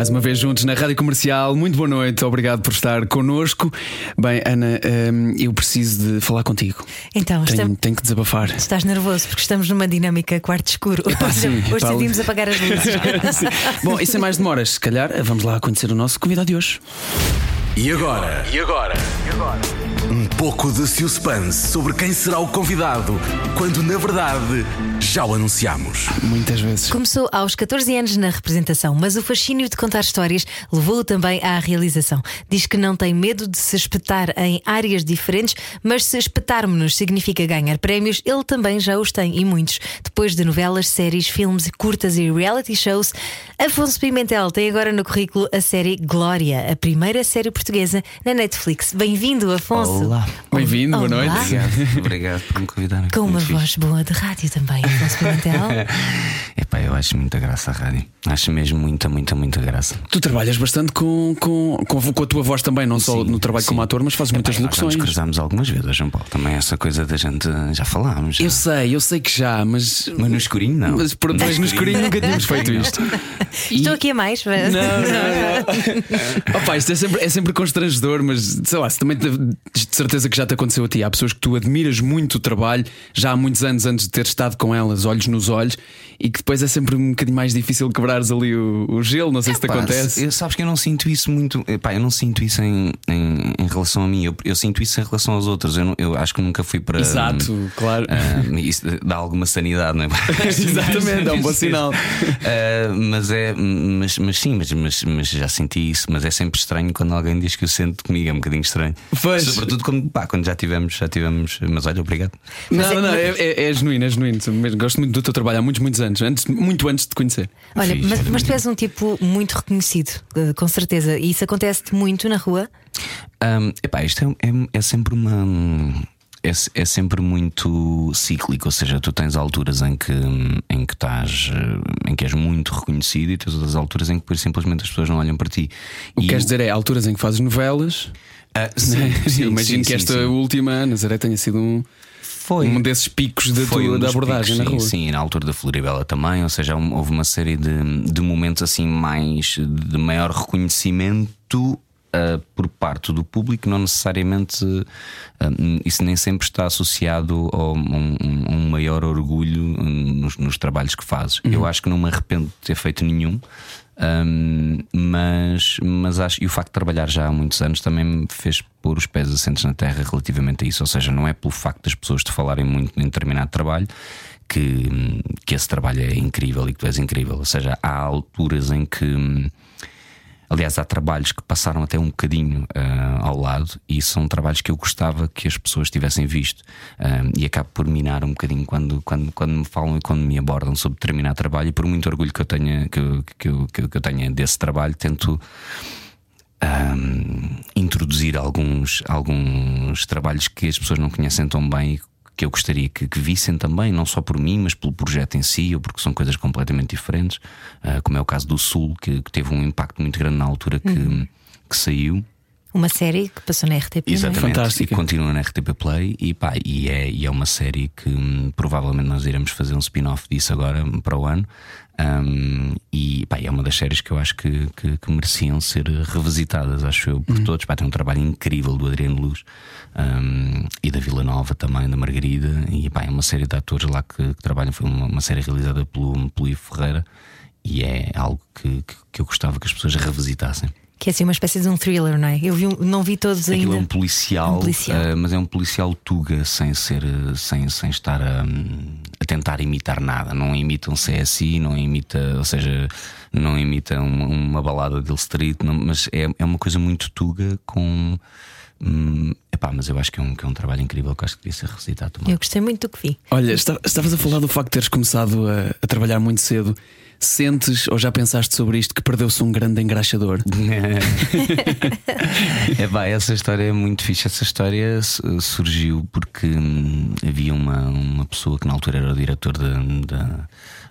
Mais uma vez juntos na Rádio Comercial. Muito boa noite, obrigado por estar connosco. Bem, Ana, hum, eu preciso de falar contigo. Então, Tenho, estamos- tenho que desabafar. estás nervoso porque estamos numa dinâmica quarto escuro. Epá, sim, Hoje epá, decidimos apagar as luzes. Bom, e sem mais demoras, se calhar vamos lá conhecer o nosso convidado de hoje. E agora? E agora? Um pouco de suspense sobre quem será o convidado, quando na verdade já o anunciamos. Muitas vezes. Começou aos 14 anos na representação, mas o fascínio de contar histórias levou-o também à realização. Diz que não tem medo de se espetar em áreas diferentes, mas se espetarmos-nos significa ganhar prémios, ele também já os tem e muitos. Depois de novelas, séries, filmes, curtas e reality shows, Afonso Pimentel tem agora no currículo a série Glória, a primeira série portuguesa na Netflix. Bem-vindo, Afonso. Olá. Bem-vindo, boa noite. Obrigado, obrigado por me convidarem. Com uma voz boa de rádio também, Afonso Pimentel. Epá, eu acho muita graça a rádio. Acho mesmo muita, muita, muita graça. Tu trabalhas bastante com, com, com, com a tua voz também, não só Sim, no trabalho sim. como ator, mas fazes muitas Epá, nós já locuções. nos cruzámos algumas vezes, João Paulo. Também essa coisa da gente já falámos. já. Eu sei, eu sei que já, mas. Mas no escurinho, não. Mas por mas no escurinho nunca tínhamos feito isto. E- Estou aqui a mais. Não, não, não. Opa, isto é sempre, é sempre constrangedor, mas sei lá, se também te- de certeza que já te aconteceu a ti. Há pessoas que tu admiras muito o trabalho, já há muitos anos antes de ter estado com elas, olhos nos olhos, e que depois é sempre um bocadinho mais difícil quebrares ali o, o gelo. Não sei se te Pá, acontece. eu- sabes que eu não sinto isso muito. Epá, eu não sinto isso em, em, em relação a mim. Eu, eu sinto isso em relação aos outros. Eu, não- eu acho que nunca fui para. Exato, claro. Ah, isso dá alguma sanidade, não é? Exatamente, é um bom sinal. Ah, mas é, mas, mas sim, mas, mas, mas já senti isso. Mas é sempre estranho quando alguém diz que o sente comigo, é um bocadinho estranho. Pois. Sobretudo quando, pá, quando já tivemos, já tivemos. Mas olha, obrigado. Não, não, não, é, é, é genuíno, é genuíno. Gosto muito do teu trabalho há muitos, muitos anos, antes, muito antes de te conhecer. Olha, Fixe, mas, mas tu és um tipo muito reconhecido, eh, com certeza. E isso acontece-te muito na rua? Um, epá, isto é, é, é sempre uma. É, é sempre muito cíclico, ou seja, tu tens alturas em que, em que estás eh, em que és muito reconhecido e tens outras alturas em que depois simplesmente as pessoas não olham para ti. O que queres dizer é alturas em que fazes novelas. Ah, sim, sim, Imagino sim, que sim, esta sim. última, Nazaré, tenha sido um, foi um desses picos da, tua, um da abordagem picos, na rua. sim, Sim, na altura da Floribela também, ou seja, houve uma série de, de momentos assim mais de maior reconhecimento. ah, por parte do público, não necessariamente ah, isso nem sempre está associado a um, um- um maior orgulho hum, nos, nos trabalhos que fazes. Uhum. Eu acho que não me arrependo de ter feito nenhum, hum, mas, mas acho e o facto de trabalhar já há muitos anos também me fez pôr os pés assentes na terra relativamente a isso. Ou seja, não é pelo facto das pessoas te falarem muito em determinado trabalho que, que esse trabalho é incrível e que tu és incrível. Ou seja, há alturas em que. Aliás, há trabalhos que passaram até um bocadinho ah, ao lado e são trabalhos que eu gostava que as pessoas tivessem visto. Ah, e acabo por minar um bocadinho quando, quando, quando me falam e quando me abordam sobre determinado trabalho. E por muito orgulho que eu tenha, que, eu- que, que, eu- tenha desse trabalho, tento ahm, introduzir alguns, alguns trabalhos que as pessoas não conhecem tão bem que eu gostaria que, que vissem também, não só por mim, mas pelo projeto em si, ou porque são coisas completamente diferentes, ah, como é o caso do Sul, que, que teve um impacto muito grande na altura que, que saiu. Uma série que passou na RTP. é? Exatamente. Fantástica. E continua na RTP Play e, pá, e, é, e é uma série que hum, provavelmente nós iremos fazer um spin-off disso agora hum, para o ano. Hum, e pá, é uma das séries que eu acho que, que, que mereciam ser revisitadas, acho eu, por todos. Pá, tem um trabalho incrível do Adriano Luz hum, e da Vila Nova também, da Margarida. E pá, é uma série de atores lá que, que trabalham. Foi uma, uma série realizada pelo, pelo Ivo Ferreira e é algo que, que, que eu gostava que as pessoas revisitassem. Que é assim uma espécie de um thriller, não é? Eu vi, um- não vi todos Aquilo ainda. é um policial, Um policial. eh, mas é um policial tuga sem ser, eh, sem, sem estar a, a tentar imitar nada. Não imita um CSI, não imita, ou seja, não imita uma, uma balada de Hill Street, não- mas é, é uma coisa muito tuga com. hum, epá, Epá, mas eu acho que é um, que é um trabalho incrível que acho que devia ser revisitado. Eu gostei muito do que vi. Olha, estavas a falar do facto de teres começado a, a trabalhar muito cedo. Sentes ou já pensaste sobre isto que perdeu-se um grande engraxador? é pá, essa história é muito fixe. Essa história surgiu porque hum, havia uma, uma pessoa que na altura era o diretor de, de,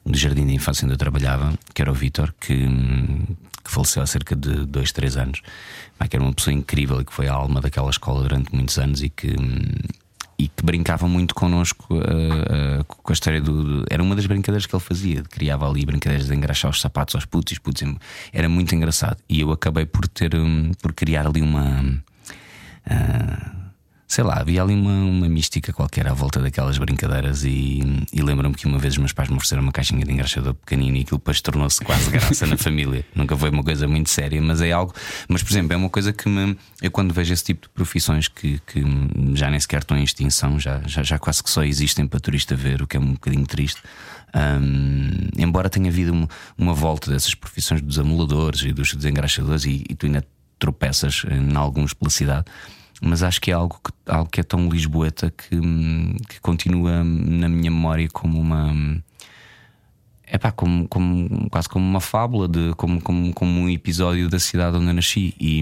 do Jardim de Infância onde eu trabalhava, que era o Vitor, que, hum, que faleceu há cerca de dois, três anos. Pá, que era uma pessoa incrível e que foi a alma daquela escola durante muitos anos e que hum, e que brincava muito connosco uh, uh, com a história do, do, Era uma das brincadeiras que ele fazia, criava ali brincadeiras de engraxar os sapatos aos putos, e putos era muito engraçado. E eu acabei por ter um, por criar ali uma. Uh, sei lá, havia ali uma, uma mística qualquer à volta daquelas brincadeiras e, e lembro-me que uma vez os meus pais me ofereceram uma caixinha de engraxador pequenino e aquilo depois tornou-se quase graça na família. Nunca foi uma coisa muito séria, mas é algo. Mas, por exemplo, é uma coisa que me. Eu quando vejo esse tipo de profissões que, que já nem sequer estão em extinção, já, já, já quase que só existem para turista ver, o que é um bocadinho triste. Um, embora tenha havido uma, uma, volta dessas profissões dos amuladores e dos desengraxadores, e, e tu ainda tropeças em alguns pela cidade mas acho que é algo que, algo que é tão lisboeta que, que continua na minha memória como uma é pá, como, como, quase como uma fábula, de, como, como, como um episódio da cidade onde eu nasci. E,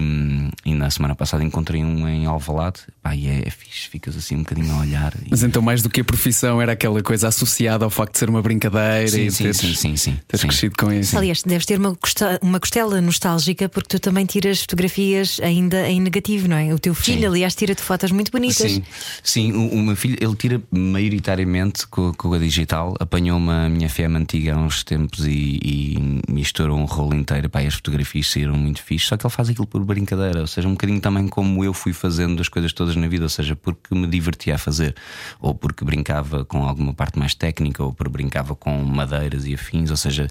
e na semana passada encontrei um em Alvalade, e é, é fixe, ficas assim um bocadinho a olhar. E... Mas então, mais do que a profissão, era aquela coisa associada ao facto de ser uma brincadeira sim, e sim, teres, sim, sim, sim, teres sim. crescido com isso. Aliás, deves ter uma costela, uma costela nostálgica porque tu também tiras fotografias ainda em negativo, não é? O teu filho, sim. aliás, tira-te fotos muito bonitas. Sim, sim o, o, meu filho, ele tira maioritariamente com, com a digital, apanhou uma minha fêmea antiga há uns tempos e e, e misturou um rolo inteiro. Pá, as fotografias saíram muito fixe, só que ele faz aquilo por brincadeira, ou seja, um bocadinho também como eu fui fazendo as coisas todas na vida, ou seja, porque me divertia a fazer, ou porque brincava com alguma parte mais técnica, ou porque brincava com madeiras e afins, ou seja,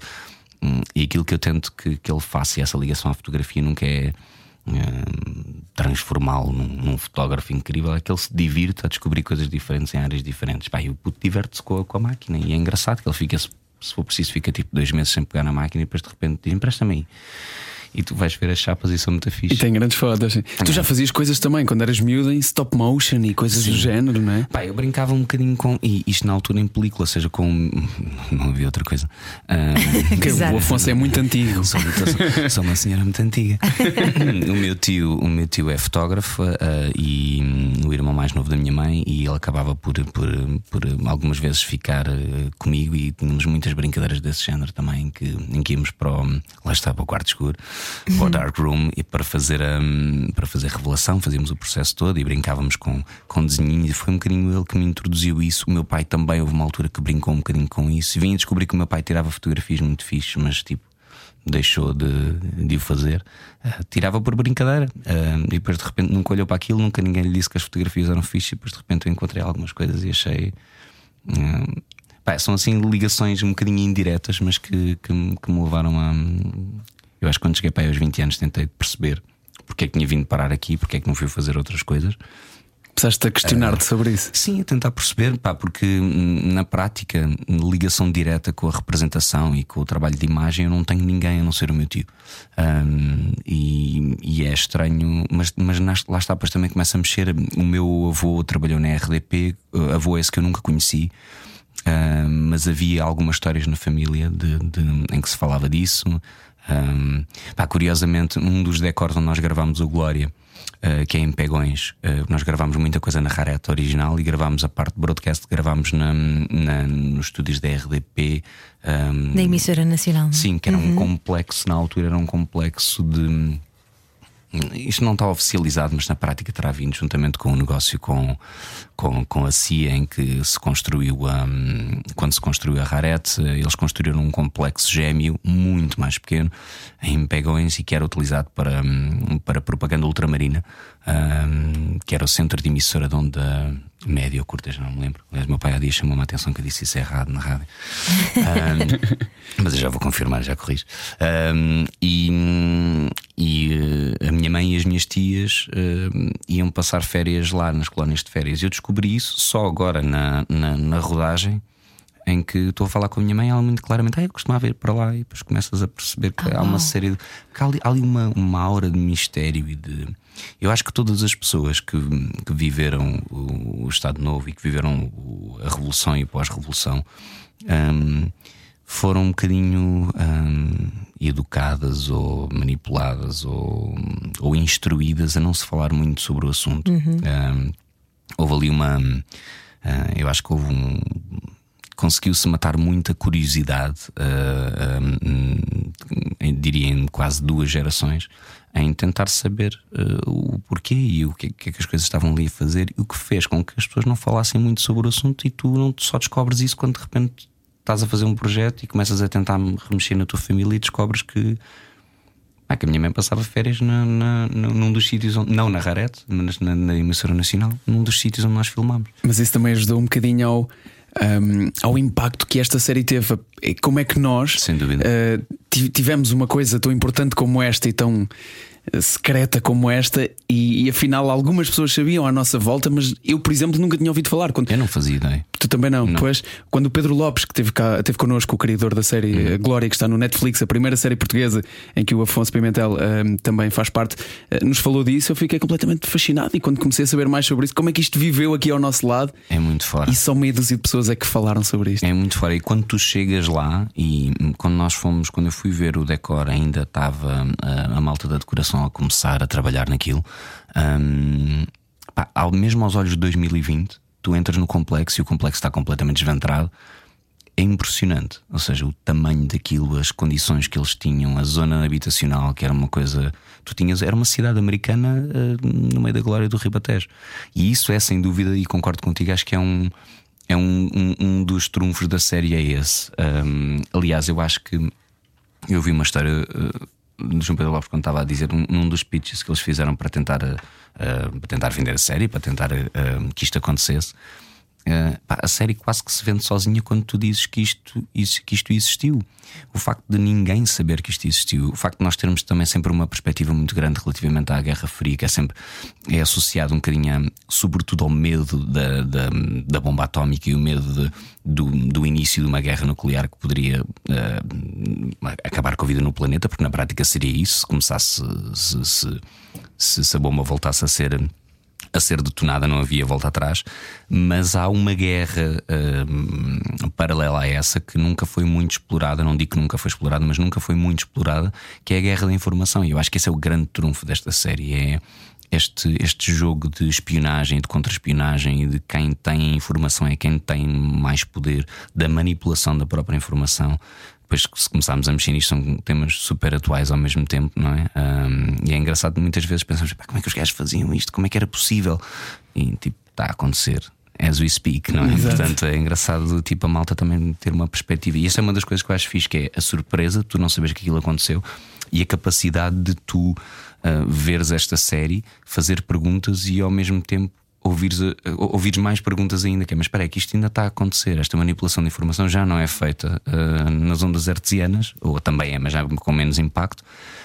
hum, e aquilo que eu tento que, que ele faça, e essa ligação à fotografia nunca é. Hum, transformá-lo num, num, fotógrafo incrível é que ele se divirta a descobrir coisas diferentes em áreas diferentes. Pá, e o puto diverte-se com, com, a máquina e é engraçado que ele fica-se se for preciso, fica tipo dois meses sem pegar na máquina e depois de repente diz: empresta-me aí e tu vais ver as chapas e são muito fixe. E tem grandes fotos. Sim. Tu já fazias coisas também quando eras miúda em stop motion e coisas sim. do género, não é? Pá, eu brincava um bocadinho com. E isto na altura em película, seja com. Não havia outra coisa. Uh... o Afonso é muito antigo. Sou, sou, sou uma senhora muito antiga. o, meu tio, o meu tio é fotógrafo uh, e um, o irmão mais novo da minha mãe, e ele acabava por, por, por algumas vezes ficar uh, comigo e tínhamos muitas brincadeiras desse género também, que, em que íamos para o. Lá estava o quarto escuro uhum. Dark Room e para fazer, um, para fazer revelação, fazíamos o processo todo e brincávamos com, com desenhinhos. E foi um bocadinho ele que me introduziu isso. O meu pai também houve uma altura que brincou um bocadinho com isso. Vim a descobrir que o meu pai tirava fotografias muito fixes, mas tipo deixou de, de o fazer, uh, tirava por brincadeira. Uh, e depois de repente nunca olhou para aquilo, nunca ninguém lhe disse que as fotografias eram fixas. E depois de repente eu encontrei algumas coisas e achei. Uh, pá, são assim ligações um bocadinho indiretas, mas que, que, que me levaram a, eu acho que quando cheguei para aí aos 20 anos tentei perceber porque é que tinha vindo parar aqui, porque é que não fui fazer outras coisas. Começaste a questionar-te uh, sobre isso? Sim, a tentar perceber, pá, porque na prática, ligação direta com a representação e com o trabalho de imagem, eu não tenho ninguém a não ser o meu tio. Um, e, e, é estranho, mas, mas lá está, depois também começa a mexer. O meu avô trabalhou na RDP, avô esse que eu nunca conheci. Uh, mas havia algumas histórias na família de, de, em que se falava disso. Um, pá, curiosamente, um dos decors onde nós gravámos o Glória. Uh, que é em Pegões. Uh, nós gravámos muita coisa na Rareta original e gravámos a parte de broadcast, gravámos na, na, nos estúdios da RDP. Um, da emissora nacional. É? Sim, que era uhum. um complexo, na altura era um complexo de isto não está oficializado, mas na prática terá vindo juntamente com o negócio com, com, com a CIA, em que se construiu um, quando se construiu a Rarete, eles construíram um complexo gêmeo muito mais pequeno em Pegões e que era utilizado para, um, para propaganda ultramarina, um, que era o centro de emissora de onda média ou curta, já não me lembro. Aliás, meu pai há dias chamou-me a atenção que eu disse isso errado na rádio. um, mas eu já vou confirmar, já corrijo. Um, e, e uh, a minha mãe e as minhas tias uh, iam passar férias lá nas colónias de férias. Eu descobri isso só agora na, na, na rodagem em que estou a falar com a minha mãe, ela muito claramente, ah, eu costumava ir para lá, e depois começas a perceber que Ah, há uma uau. série de. que há ali, há ali uma, uma aura de mistério e de. Eu acho que todas as pessoas que, que viveram o, o Estado Novo e que viveram o- a Revolução e pós-Revolução hum, foram um bocadinho hum, educadas ou manipuladas ou, ou instruídas a não se falar muito sobre o assunto. Hum, houve ali uma. ah, eu acho que houve um. Conseguiu-se matar muita curiosidade, ah, hum, em- diria em quase duas gerações, em tentar saber ah, o porquê e o que, que é que as coisas estavam ali a fazer e o que fez com que as pessoas não falassem muito sobre o assunto e tu não só descobres isso quando de repente estás a fazer um projeto e começas a tentar remexer na tua família e descobres que ah, que a minha mãe passava férias na, na- num dos sítios onde, não na Rarete, mas na, na emissora nacional, num dos sítios onde nós filmámos. Mas isso também ajudou um bocadinho ao, ahm, ao impacto que esta série teve. Como é que nós ti- tivemos uma coisa tão importante como esta e tão ah, secreta como esta, e, e afinal algumas pessoas sabiam à nossa volta, mas eu, por exemplo, nunca tinha ouvido falar. Quando, Eu não fazia ideia. Tu também não. Não. Pois, quando o Pedro Lopes, que teve, cá, teve connosco, o criador da série Uhum. eh, Glória, que está no Netflix, a primeira série portuguesa em que o Afonso Pimentel ehm, também faz parte, eh, nos falou disso, eu fiquei completamente fascinado. E quando comecei a saber mais sobre isso, como é que isto viveu aqui ao nosso lado, É muito fora. e só meia dúzia de pessoas é que falaram sobre isto. É muito fora. E quando tu chegas lá, e hum, quando nós fomos, quando eu fui ver o decor, ainda estava ah, a malta da decoração a começar a trabalhar naquilo. hum, pá, ao- mesmo aos olhos de 2020, tu entras no complexo e o complexo está completamente desventrado. É impressionante, ou seja, o tamanho daquilo, as condições que eles tinham, a zona habitacional, que era uma coisa. Tu tinhas, era uma cidade americana ah, no meio da glória do Ribatejo. E isso é sem dúvida, e concordo contigo, acho que é um, é um, um, um dos trunfos da série é esse. Ahm, aliás, eu acho que eu vi uma história uh, do João Pedro Lopes quando estava a dizer num, dos pitches que eles fizeram para tentar, uh, uh, para tentar vender a série, para tentar uh, que isto acontecesse. Uh, pá, a série quase que se vende sozinha quando tu dizes que isto, isso- que isto existiu. O facto de ninguém saber que isto existiu, o facto de nós termos também sempre uma perspectiva muito grande relativamente à Guerra Fria, que é sempre é associado um bocadinho, a- sobretudo ao medo da, da, da bomba atómica e o medo de- do, do início de uma guerra nuclear que poderia uh, acabar com a vida no planeta, porque na prática seria isso se começasse se, se, se, se a bomba voltasse a ser a ser detonada, não havia volta atrás, mas há uma guerra hum, paralela a essa que nunca foi muito explorada, não digo que nunca foi explorada, mas nunca foi muito explorada, que é a guerra da informação. E eu acho que esse é o grande trunfo desta série. É este, este jogo de espionagem, de contra-espionagem e de quem tem informação é quem tem mais poder, da manipulação da própria informação. Depois, se começarmos a mexer nisto, são temas super atuais ao mesmo tempo, não é? Ahm, e é engraçado muitas vezes pensamos: "Pá, como é que os gajos faziam isto? Como é que era possível? E tipo, está a acontecer. As we speak, não é? Exato. Portanto, é engraçado tipo, a malta também ter uma perspectiva. E essa é uma das coisas que eu acho fixe, que é a surpresa tu não saberes que aquilo aconteceu e a capacidade de tu ah, veres esta série, fazer perguntas e ao mesmo tempo ouvires, a- ouvires mais perguntas ainda. Que é, mas espera aí, que isto ainda está a acontecer. Esta manipulação de informação já não é feita ah, nas ondas artesianas, ou também é, mas já com menos impacto.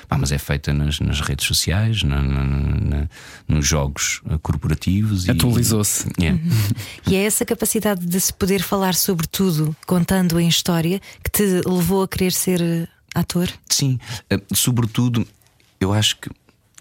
Pá, mas é feita nas, nas redes sociais, na- na- na- nos jogos ah, corporativos. e- Atualizou-se. Yeah. E é essa capacidade de se poder falar sobre tudo, contando em história, que te levou a querer ser eh, ator? Sim, eh, sobretudo, eu acho que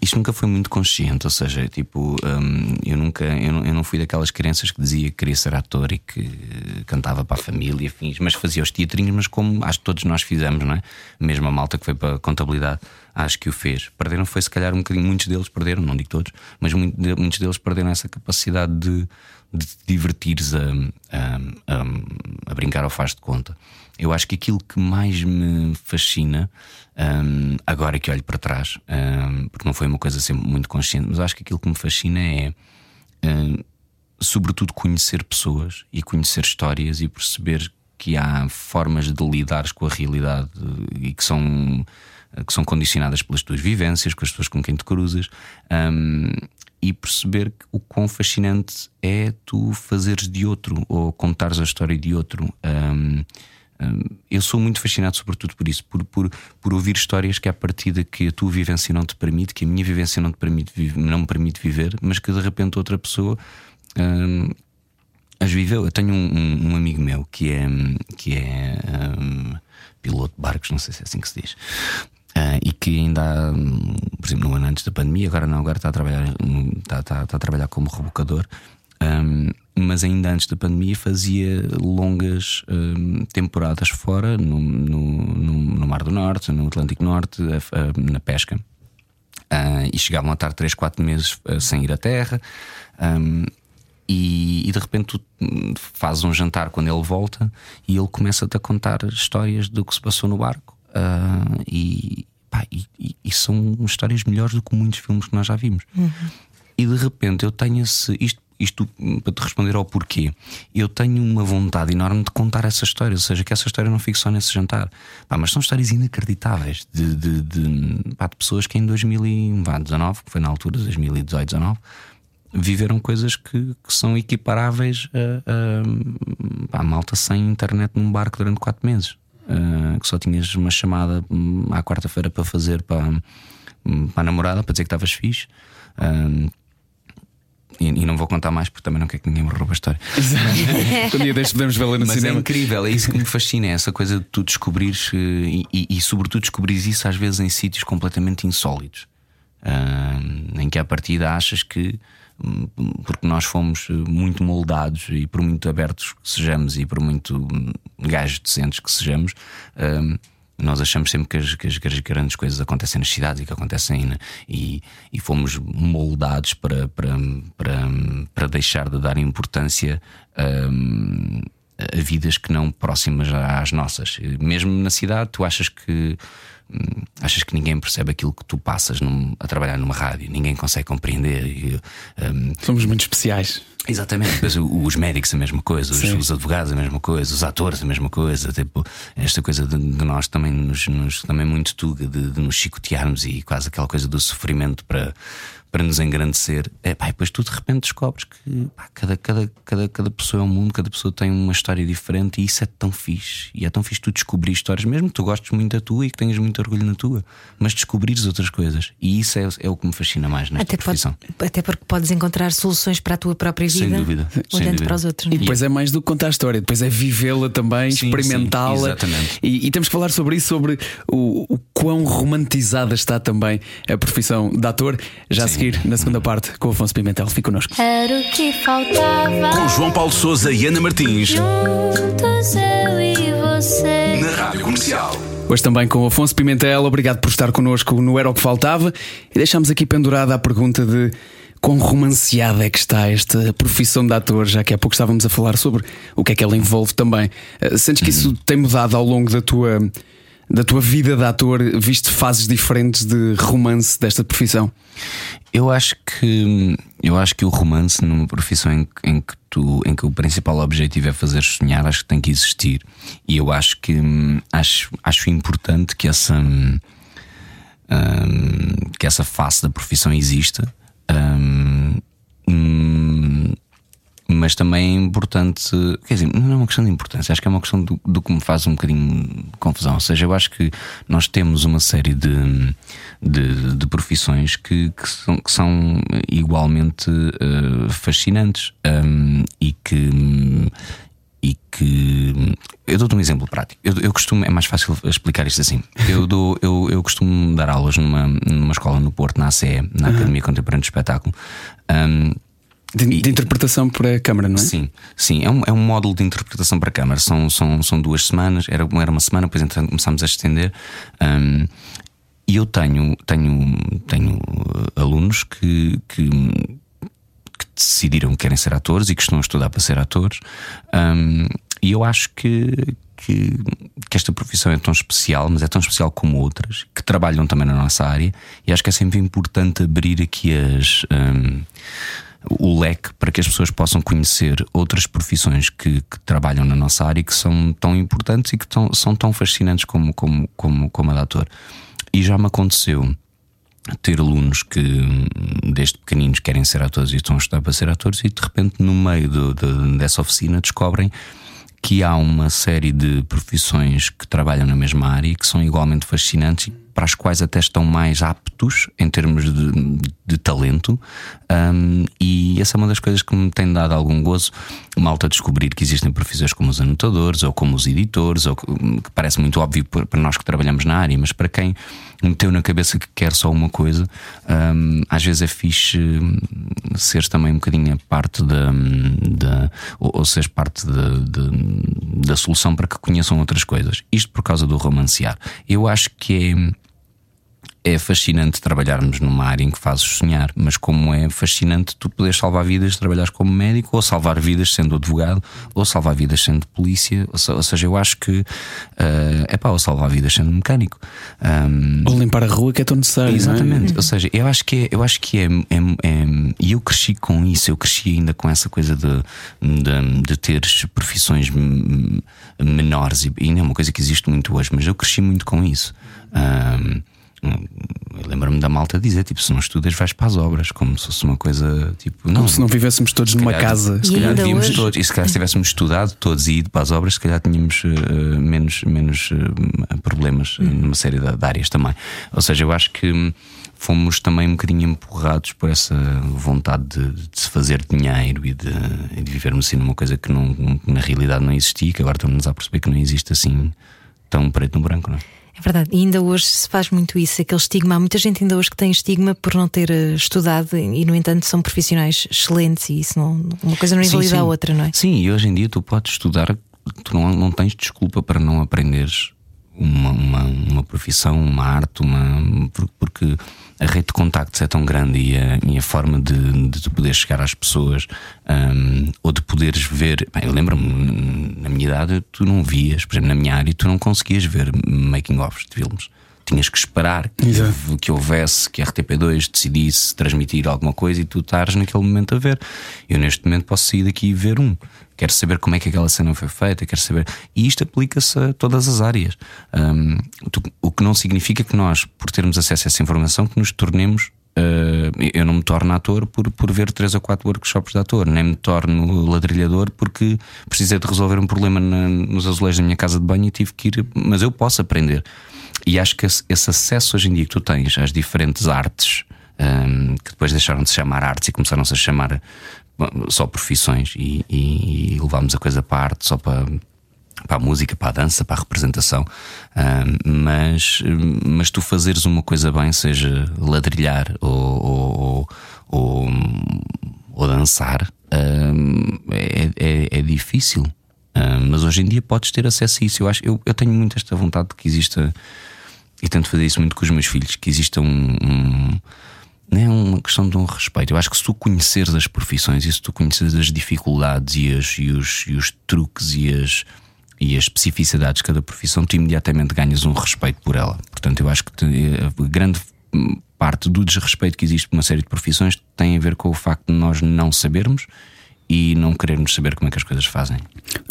isto nunca foi muito consciente, ou seja, tipo, hum, eu nunca, eu não, eu não fui daquelas crianças que dizia que queria ser ator e que eh, cantava para a família, fins, mas fazia os teatrinhos, mas como acho que todos nós fizemos, não é? Mesmo a malta que foi para a contabilidade, acho que o fez. Perderam, foi se calhar um bocadinho, muitos deles perderam, não digo todos, mas muitos deles perderam essa capacidade de, de te divertires a, a, a, a brincar ao faz de conta. Eu acho que aquilo que mais me fascina, hum, agora que olho para trás, hum, porque não foi uma coisa sempre muito consciente, mas acho que aquilo que me fascina é, hum, sobretudo, conhecer pessoas e conhecer histórias e perceber que há formas de lidares com a realidade e que são, que são condicionadas pelas tuas vivências, com as pessoas com quem te cruzas. hum, e perceber o quão fascinante é tu fazeres de outro ou contares a história de outro. Hum, eu sou muito fascinado, sobretudo por isso, por, por, por ouvir histórias que, à partida, que a tua vivência não te permite, que a minha vivência não, te permite, não me permite viver, mas que de repente outra pessoa as viveu. Eu tenho um, um, um amigo meu que é, que é um, piloto de barcos, não sei se é assim que se diz. Uh, e que ainda, hum, por exemplo, no ano antes da pandemia, agora não, agora está a trabalhar, está, está, está a trabalhar como rebocador. Um, mas ainda antes da pandemia fazia longas um, temporadas fora, no, no, no, Mar do Norte, no Atlântico Norte, a, a, na pesca. Uh, e chegavam a estar 3, 4 meses uh, sem ir à terra. Um, e, e, de repente tu fazes um jantar quando ele volta e ele começa-te a contar histórias do que se passou no barco. Uh, e, pá, e, e, são histórias melhores do que muitos filmes que nós já vimos. Uhum. E de repente eu tenho esse. Isto isto para te responder ao porquê. Eu tenho uma vontade enorme de contar essa história, ou seja, que essa história não fique só nesse jantar. Pá, mas são histórias inacreditáveis de, de, de, pá, de pessoas que em 2019, que foi na altura, 2018, 2019, viveram coisas que, que são equiparáveis a, a, a, malta sem internet num barco durante quatro meses. Uh, que só tinhas uma chamada hum, à quarta-feira para fazer para, hum, para a namorada para dizer que estavas fixe. Uh, e, e, não vou contar mais porque também não quero que ninguém me roube a história. Exato. dia deste podemos vê-la no Mas é cinema. É incrível, é isso que me fascina, é essa coisa de tu descobrires eh, e, e, e sobretudo descobrires isso às vezes em sítios completamente insólitos. Uh, em que à partida achas que porque nós fomos muito moldados e por muito abertos que sejamos e por muito hum, gajos decentes que sejamos, uh, nós achamos sempre que as, que as, grandes coisas acontecem nas cidades e que acontecem e, e fomos moldados para, para, para, para deixar de dar importância um, a vidas que não próximas às nossas. Mesmo na cidade, tu achas que achas que ninguém percebe aquilo que tu passas num, a trabalhar numa rádio, ninguém consegue compreender. E, um, Somos muito especiais. Exatamente, os médicos a mesma coisa, os, os, advogados a mesma coisa, os atores a mesma coisa, tipo, esta coisa de, de nós também nos, nos, também muito tuga de, de, nos chicotearmos e quase aquela coisa do sofrimento para, para nos engrandecer. É, pá, e depois tu de repente descobres que pá, cada, cada, cada, cada pessoa é um mundo, cada pessoa tem uma história diferente e isso é tão fixe. E é tão fixe tu descobrir histórias, mesmo que tu gostes muito da tua e que tenhas muito orgulho na tua, mas descobrires outras coisas. E isso é, é o que me fascina mais nesta até profissão. Pode, até porque podes encontrar soluções para a tua própria vida, sem dúvida, olhando dúvida. para os outros. Não? E depois é mais do que contar a história, depois é vivê-la também, experimentá-la. Exatamente. E, e, temos que falar sobre isso, sobre o, o quão romantizada está também a profissão de ator. Já sim. Seguir, na segunda parte com o Afonso Pimentel. Fique connosco. Era o que faltava. Com João Paulo Souza e Ana Martins. Juntos eu e você. Na Rádio Comercial. Hoje também com o Afonso Pimentel. Obrigado por estar connosco no Era o que Faltava. E deixamos aqui pendurada a pergunta de quão romanceada é que está esta profissão de ator, já que há pouco estávamos a falar sobre o que é que ela envolve também. Eh, sentes que isso tem mudado ao longo da tua, da tua vida de ator, visto fases diferentes de romance desta profissão? Eu acho que eu acho que o romance numa profissão em, em, que tu, em que o principal objetivo é fazer sonhar, acho que tem que existir. E eu acho que acho, acho importante que essa hum, que essa face da profissão exista. Hum, mas também é importante. Quer dizer, não é uma questão de importância, acho que é uma questão do, do que me faz um bocadinho confusão. Ou seja, eu acho que nós temos uma série de, de, de profissões que, que, são, que são igualmente uh, fascinantes um, e que. E que eu dou-te um exemplo prático. Eu, eu, costumo, é mais fácil explicar isto assim. Eu, dou, eu, eu costumo dar aulas numa, numa escola no Porto, na ACE, na. Academia Contemporânea de Espetáculo. Um, de, de, interpretação para a câmara, não é? Sim, sim, é um, é um módulo de interpretação para a câmara. São, são, são duas semanas, era, era uma semana, depois então começámos a estender. Um, e eu tenho, tenho, tenho uh, alunos que, que, que, decidiram que querem ser atores e que estão a estudar para ser atores. Um, e eu acho que, que, que, esta profissão é tão especial, mas é tão especial como outras, que trabalham também na nossa área, e acho que é sempre importante abrir aqui as. Um, o leque para que as pessoas possam conhecer outras profissões que, que trabalham na nossa área e que são tão importantes e que tão, são tão fascinantes como, como, como, como a de ator. E já me aconteceu ter alunos que desde pequeninos querem ser atores e estão a estudar para ser atores e de repente no meio de, dessa oficina descobrem que há uma série de profissões que trabalham na mesma área e que são igualmente fascinantes para as quais até estão mais aptos em termos de, de talento, um, e essa é uma das coisas que me tem dado algum gozo. Malta descobrir que existem profissões como os anotadores ou como os editores, ou que, parece muito óbvio para nós que trabalhamos na área, mas para quem meteu na cabeça que quer só uma coisa, um, às vezes é fixe seres também um bocadinho parte da, da ou, ou seres parte da, da solução para que conheçam outras coisas. Isto por causa do romancear. Eu acho que é é fascinante trabalharmos numa área em que fazes sonhar, mas como é fascinante tu poderes salvar vidas, trabalhares como médico, ou salvar vidas sendo advogado, ou salvar vidas sendo polícia, ou, seja, eu acho que uh, é pá, ou salvar vidas sendo mecânico. Um, ou limpar a rua que é tão necessário. Exatamente, é? ou seja, eu acho que é, eu acho que é, é, é, e eu cresci com isso, eu cresci ainda com essa coisa de, de, de teres profissões menores, e ainda é uma coisa que existe muito hoje, mas eu cresci muito com isso. Um, lembro-me da malta dizer: tipo, se não estudas, vais para as obras, como se fosse uma coisa tipo. Como não, se não vivêssemos todos numa calhar, casa. Se calhar devíamos todos, e se calhar se tivéssemos estudado todos e ido para as obras, se calhar tínhamos uh, menos, menos uh, problemas uh, numa série de, de, áreas também. Ou seja, eu acho que fomos também um bocadinho empurrados por essa vontade de, de se fazer dinheiro e de, de vivermos assim numa coisa que não, na realidade não existia, que agora estamos a perceber que não existe assim tão preto no branco, não é? É verdade, e ainda hoje se faz muito isso, aquele estigma. Há muita gente ainda hoje que tem estigma por não ter eh, estudado e, no entanto, são profissionais excelentes e isso não, uma coisa não invalida a outra, não é? Sim, e hoje em dia tu podes estudar, tu não, não tens desculpa para não aprenderes uma, uma, uma profissão, uma arte, uma, porque a rede de contactos é tão grande e a, e a forma de, de poder chegar às pessoas um, ou de poderes ver. Bem, eu lembro-me, na minha idade, tu não vias, por exemplo, na minha área, tu não conseguias ver making-offs de filmes. Tinhas que esperar que, que, houvesse, que a RTP2 decidisse transmitir alguma coisa e tu estares naquele momento a ver. Eu, neste momento, posso sair daqui e ver um quero saber como é que aquela cena foi feita, quero saber. E isto aplica-se a todas as áreas. Um, o que não significa que nós, por termos acesso a essa informação, que nos tornemos. Uh, eu não me torno ator por, por ver três ou quatro workshops de ator, nem me torno ladrilhador porque precisei de resolver um problema na, nos azulejos da minha casa de banho e tive que ir. Mas eu posso aprender. E acho que esse, acesso hoje em dia que tu tens às diferentes artes, um, que depois deixaram de se chamar artes e começaram-se a chamar só profissões e, e, e levámos a coisa para a arte, só para, para a música, para a dança, para a representação. mas, mas tu fazeres uma coisa bem, seja ladrilhar ou, ou, ou, ou dançar, é, é, é, difícil. mas hoje em dia podes ter acesso a isso. Eu, acho, eu, eu tenho muito esta vontade de que exista, e tento fazer isso muito com os meus filhos, que exista um, um não é uma questão de um respeito. Eu acho que se tu conheceres as profissões e se tu conheceres as dificuldades e, as, e, os, e os truques e as, e as especificidades de cada profissão, tu imediatamente ganhas um respeito por ela. Portanto, eu acho que te, a grande parte do desrespeito que existe por uma série de profissões tem a ver com o facto de nós não sabermos e não querermos saber como é que as coisas fazem.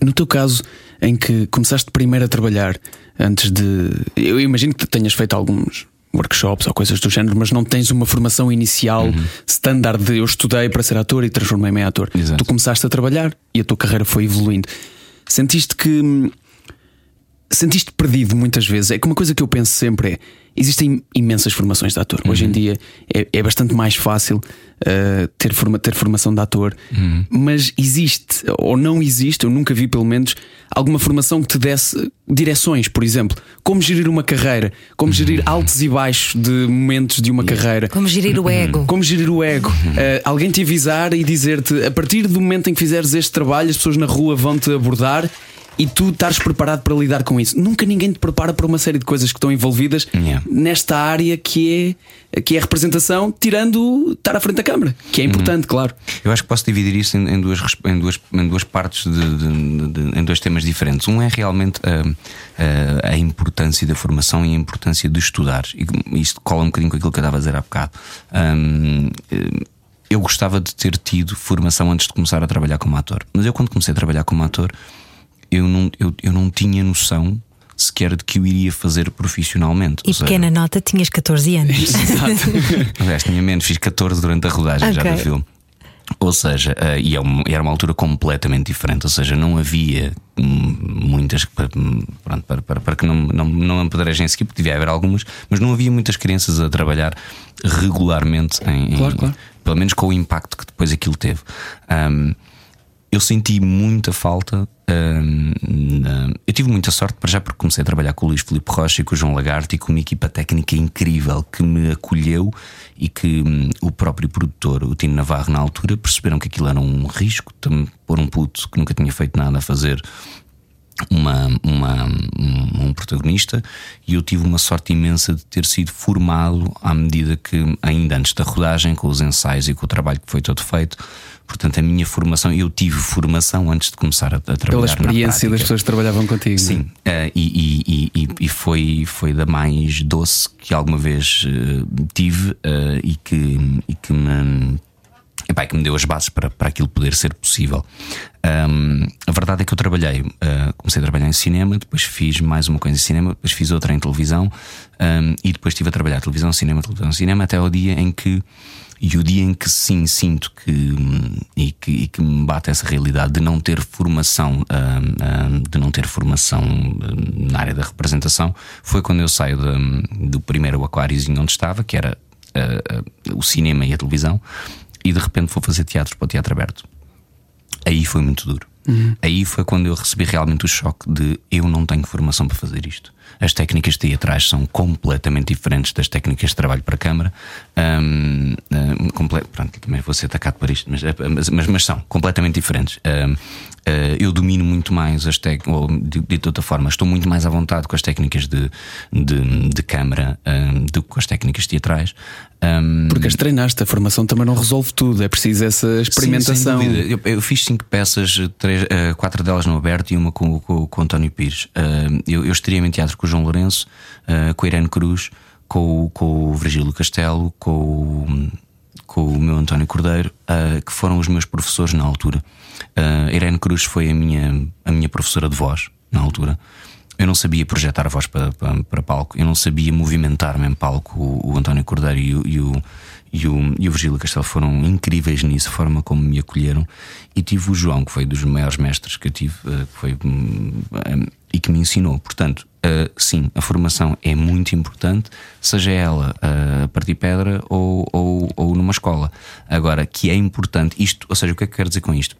No teu caso, em que começaste primeiro a trabalhar antes de. Eu imagino que tenhas feito alguns workshops ou coisas do género, mas não tens uma formação inicial uhum. standard de eu estudei para ser ator e transformei-me em ator. Exato. Tu começaste a trabalhar e a tua carreira foi evoluindo. Sentiste que. Sentiste perdido muitas vezes. É que uma coisa que eu penso sempre é: existem imensas formações de ator. Uhum. Hoje em dia é, é bastante mais fácil uh, ter, forma, ter formação de ator, uhum. mas existe ou não existe, eu nunca vi pelo menos, alguma formação que te desse direções, por exemplo, como gerir uma carreira, como uhum. gerir altos e baixos de momentos de uma carreira, como gerir o ego, uhum. como gerir o ego, uh, alguém te avisar e dizer-te a partir do momento em que fizeres este trabalho, as pessoas na rua vão te abordar e tu estares preparado para lidar com isso. Nunca ninguém te prepara para uma série de coisas que estão envolvidas yeah. nesta área que é, que é a representação, tirando estar à frente da câmara, que é importante, uhum. claro. Eu acho que posso dividir isso em, em, duas, em, duas, em duas partes, de, de, de, em dois temas diferentes. Um é realmente a, a, a, importância da formação e a importância de estudar. E isto cola um bocadinho com aquilo que eu estava a dizer há bocado. Um, eu gostava de ter tido formação antes de começar a trabalhar como ator. Mas eu, quando comecei a trabalhar como ator, eu não, eu, eu não tinha noção sequer de que eu iria fazer profissionalmente. E pequena seja... nota, tinhas 14 anos. Exato. Aliás, tinha menos, fiz 14 durante a rodagem okay. já do filme. Ou seja, uh, e é uma, era uma altura completamente diferente, ou seja, não havia hum, muitas. Hum, pronto, para, para, para que não, não, não apedrejem esse equipe, devia haver algumas, mas não havia muitas crianças a trabalhar regularmente, em, claro, em, claro. pelo menos com o impacto que depois aquilo teve. Um, eu senti muita falta. na... Eu tive muita sorte para já porque comecei a trabalhar com o Luís Filipe Rocha e com o João Lagarto e com uma equipa técnica incrível que me acolheu e que hum, o próprio produtor, o Tino Navarro, na altura, perceberam que aquilo era um risco, pôr um puto que nunca tinha feito nada a fazer uma, uma, um, protagonista e eu tive uma sorte imensa de ter sido formado à medida que, ainda antes da rodagem, com os ensaios e com o trabalho que foi todo feito. Portanto, a minha formação, eu tive formação antes de começar a, a trabalhar. Pela experiência das pessoas que trabalhavam contigo. Sim, uh, e, e, e, e, foi, foi da mais doce que alguma vez uh, tive uh, e, que, e que me epá, que me deu as bases para, para aquilo poder ser possível. Um, a verdade é que eu trabalhei, uh, comecei a trabalhar em cinema, depois fiz mais uma coisa em cinema, depois fiz outra em televisão um, e depois estive a trabalhar televisão, cinema, televisão, cinema, até o dia em que. E o dia em que sim sinto que e, que e que me bate essa realidade de não ter formação, de não ter formação na área da representação, foi quando eu saio de, do primeiro aquáriozinho onde estava, que era uh, o cinema e a televisão, e de repente vou fazer teatro para o teatro aberto. Aí foi muito duro. Uhum. Aí foi quando eu recebi realmente o choque de eu não tenho formação para fazer isto. As técnicas teatrais são completamente diferentes das técnicas de trabalho para a câmara. Um, um. Pronto, também vou ser atacado por isto, mas, mas, mas, mas são completamente diferentes. Um, Uh, eu domino muito mais as técnicas, ou de, de outra forma, estou muito mais à vontade com as técnicas de, de, de câmara um, do que com as técnicas teatrais. Um, Porque as treinaste, a formação também não resolve tudo, é preciso essa experimentação. Sim, eu, eu, fiz cinco peças, três, uh, quatro delas no aberto e uma com, com, com o António Pires. Uh, eu, eu estaria em teatro com o João Lourenço, com a Irene Cruz, com, com o Virgílio Castelo, com o, com o meu António Cordeiro, que foram os meus professores na altura. Uh, Irene Cruz foi a minha, a minha professora de voz na altura. Eu não sabia projetar a voz para, para, para palco, eu não sabia movimentar-me em palco. O, o António Cordeiro e o, e o, e o, e o Virgílio Castelo foram incríveis nisso, a forma como me acolheram. E tive o João, que foi dos maiores mestres que eu tive, uh, que foi, um, e que me ensinou. Portanto, uh, sim, a formação é muito importante, seja ela uh, a partir pedra ou, ou, ou numa escola. Agora, que é importante, isto, ou seja, o que é que eu quero dizer com isto?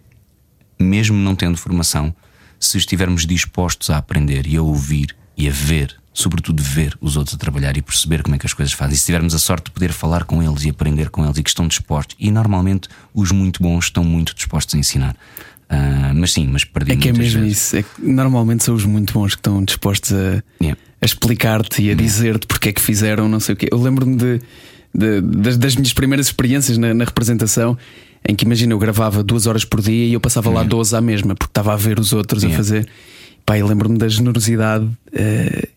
mesmo não tendo formação, se estivermos dispostos a aprender e a ouvir e a ver, sobretudo ver os outros a trabalhar e perceber como é que as coisas fazem, e se tivermos a sorte de poder falar com eles e aprender com eles e que estão dispostos, e normalmente os muito bons estão muito dispostos a ensinar. Uh, mas sim, mas perdi É que é mesmo vezes. isso. É que normalmente são os muito bons que estão dispostos a, yeah. a explicar-te e a yeah. dizer-te porque é que fizeram, não sei o quê. Eu lembro-me de, de, das, das, minhas primeiras experiências na, na representação em que imagina, eu gravava duas horas por dia e eu passava lá 12 à mesma, porque estava a ver os outros yeah. a fazer. Pá, eu lembro-me da generosidade. Uh,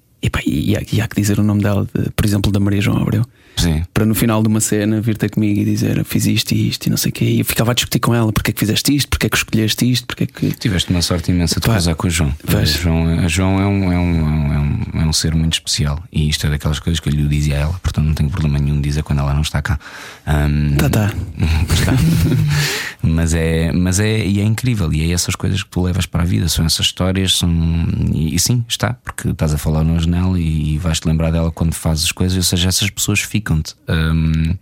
e, há, e, há, que dizer o nome dela, de, por exemplo, da Maria João Abreu. Sim. Para no final de uma cena vir ter comigo e dizer fiz isto e isto e não sei o quê. E eu ficava a discutir com ela porque é que fizeste isto, porque é que escolheste isto, porque é que. Tiveste uma sorte imensa de casar com o João. A João, a João é, um, é, um, é, um, é um ser muito especial e isto é daquelas coisas que eu lhe dizia a ela, portanto não tenho problema nenhum de dizer quando ela não está cá. Um, tá, tá. está. mas é, mas é, e é incrível, e é essas coisas que tu levas para a vida, são essas histórias, são, e, e sim, está, porque estás a falar no janela e, e vais-te lembrar dela quando fazes as coisas, ou seja, essas pessoas Um,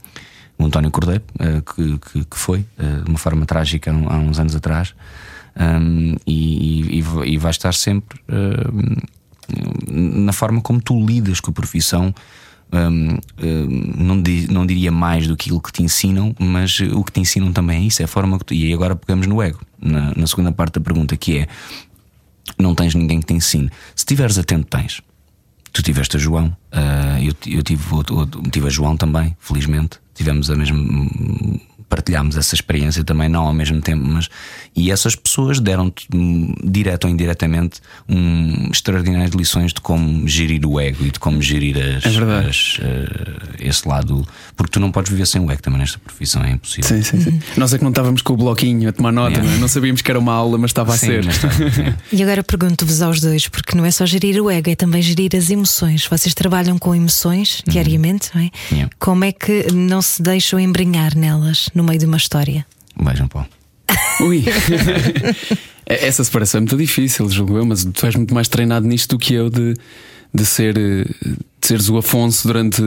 o António Cordeiro, uh, que, que, que, foi uh, de uma forma trágica há, uns anos atrás, um, e, e, e, vai estar sempre na forma como tu lidas com a profissão. Um, não, di, não diria mais do que aquilo que te ensinam, mas o que te ensinam também é isso, é a forma que tu. E agora pegamos no ego, na, na segunda parte da pergunta, que é: não tens ninguém que te ensine. Se estiveres atento, tens. Tu tiveste a João, uh, eu, eu tive, eu, tive a João também, felizmente. Tivemos a mesma partilhámos essa experiência também, não ao mesmo tempo, mas e essas pessoas deram-te, hum, direto ou indiretamente, um extraordinárias lições de como gerir o ego e de como gerir as, é as, uh, esse lado, porque tu não podes viver sem o ego também nesta profissão, é impossível. Sim, sim, sim. Uhum. Nós é que não estávamos com o bloquinho a tomar nota, yeah. não, é? não, sabíamos que era uma aula, mas estava sim, a ser. Está, e agora pergunto-vos aos dois, porque não é só gerir o ego, é também gerir as emoções. Vocês trabalham com emoções diariamente, não é? Yeah. Como é que não se deixam embrenhar nelas? No no meio de uma história? Beijam, Paulo. Ui. Essa separação é muito difícil, julgo eu, mas tu és muito mais treinado nisto do que eu de, de ser de seres o Afonso durante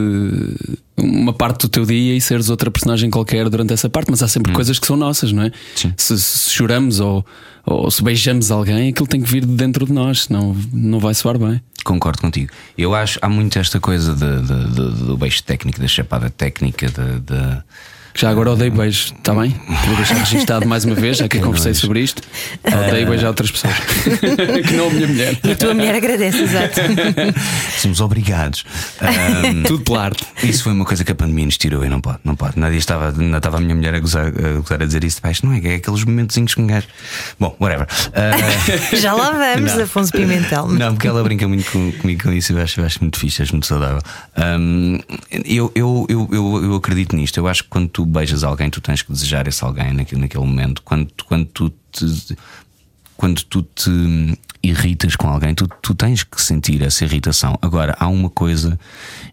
uma parte do teu dia e seres outra personagem qualquer durante essa parte, mas há sempre hum. coisas que são nossas, não é? Se, se, choramos ou, ou se beijamos alguém, aquilo tem que vir de dentro de nós, senão não vai soar bem. Concordo contigo. Eu acho há muito esta coisa de, de, de, do beijo técnico, da chapada técnica, de já agora odeio beijo, está bem? Vou deixar registado mais uma vez, já que conversei sobre isto. Odeio beijar outras pessoas que não a minha mulher. E a tua mulher agradece, exato. Somos obrigados. Um, Tudo pela arte. Isso foi uma coisa que a pandemia nos tirou e não pode, não pode. Nadie estava, ainda estava a minha mulher a gozar a, gozar a dizer isso. Pá, não é, é aqueles momentozinhos com um gajo. Bom, whatever. Uh... Já lá vamos, não. Afonso Pimentel. Não, porque ela brinca muito com, comigo com isso e eu acho, eu acho muito fixe, acho muito saudável. Um, eu, eu, eu, eu, eu acredito nisto. Eu acho que quando tu beijas alguém, tu tens que desejar esse alguém naquele, naquele momento. Quando, quando tu te. Quando tu te irritas com alguém, tu, tu tens que sentir essa irritação. Agora, há uma coisa,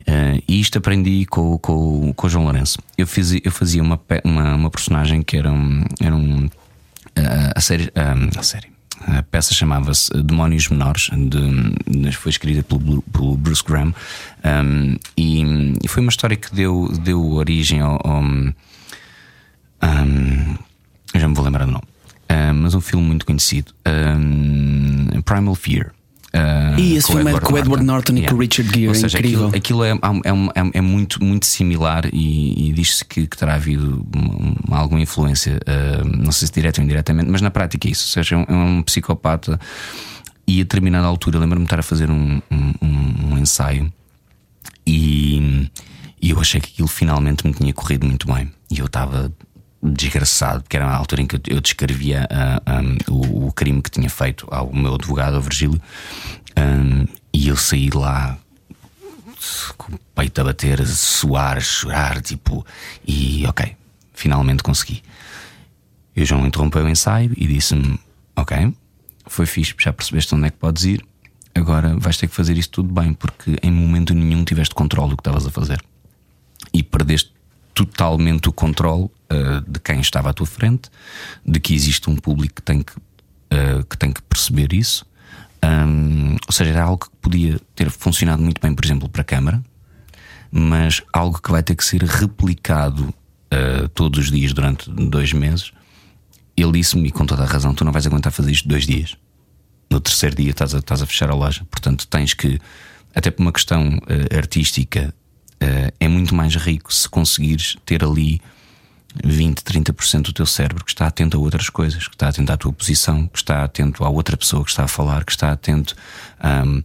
uh, e isto aprendi com, com, com o João Lourenço. Eu, fiz, eu fazia uma, uma, uma personagem que era um. Era um uh, a série. Uh, a série. A peça chamava-se Demónios Menores, de, foi escrita pelo, pelo Bruce Graham, um, e, e, foi uma história que deu, deu origem ao, ao um, já me vou lembrar do nome. Um, mas um filme muito conhecido. Um, Primal Fear. Uh, e esse filme é com o Edward Norton, e com o Richard Gere. Ou seja, incrível. aquilo, aquilo é, é, é, é, muito, muito similar e, e diz-se que, que, terá havido uma, uma, alguma influência, uh, não sei se direto ou indiretamente, mas na prática é isso. Ou seja, é um, é um psicopata e a determinada altura lembro-me de estar a fazer um, um, um ensaio e, e eu achei que aquilo finalmente me tinha corrido muito bem. E eu estava desgraçado, porque era a altura em que eu descrevia uh, um, o, o, crime que tinha feito ao meu advogado, ao Virgílio, um, e eu saí lá com o peito a bater, a suar, a chorar, tipo, e ok, finalmente consegui. E o João interrompeu o ensaio e disse-me: Ok, foi fixe, já percebeste onde é que podes ir, agora vais ter que fazer isso tudo bem, porque em momento nenhum tiveste controle do que estavas a fazer e perdeste totalmente o controle uh, de quem estava à tua frente, de que existe um público que tem que, uh, que, tem que perceber isso. Um, ou seja, era algo que podia ter funcionado muito bem, por exemplo, para a Câmara, mas algo que vai ter que ser replicado uh, todos os dias durante dois meses. Ele disse-me, com toda a razão, tu não vais aguentar fazer isto dois dias. No terceiro dia estás a, estás a fechar a loja. Portanto, tens que, até por uma questão artística, é muito mais rico se conseguires ter ali 20, 30% do teu cérebro que está atento a outras coisas, que está atento à tua posição, que está atento à outra pessoa que está a falar, que está atento um,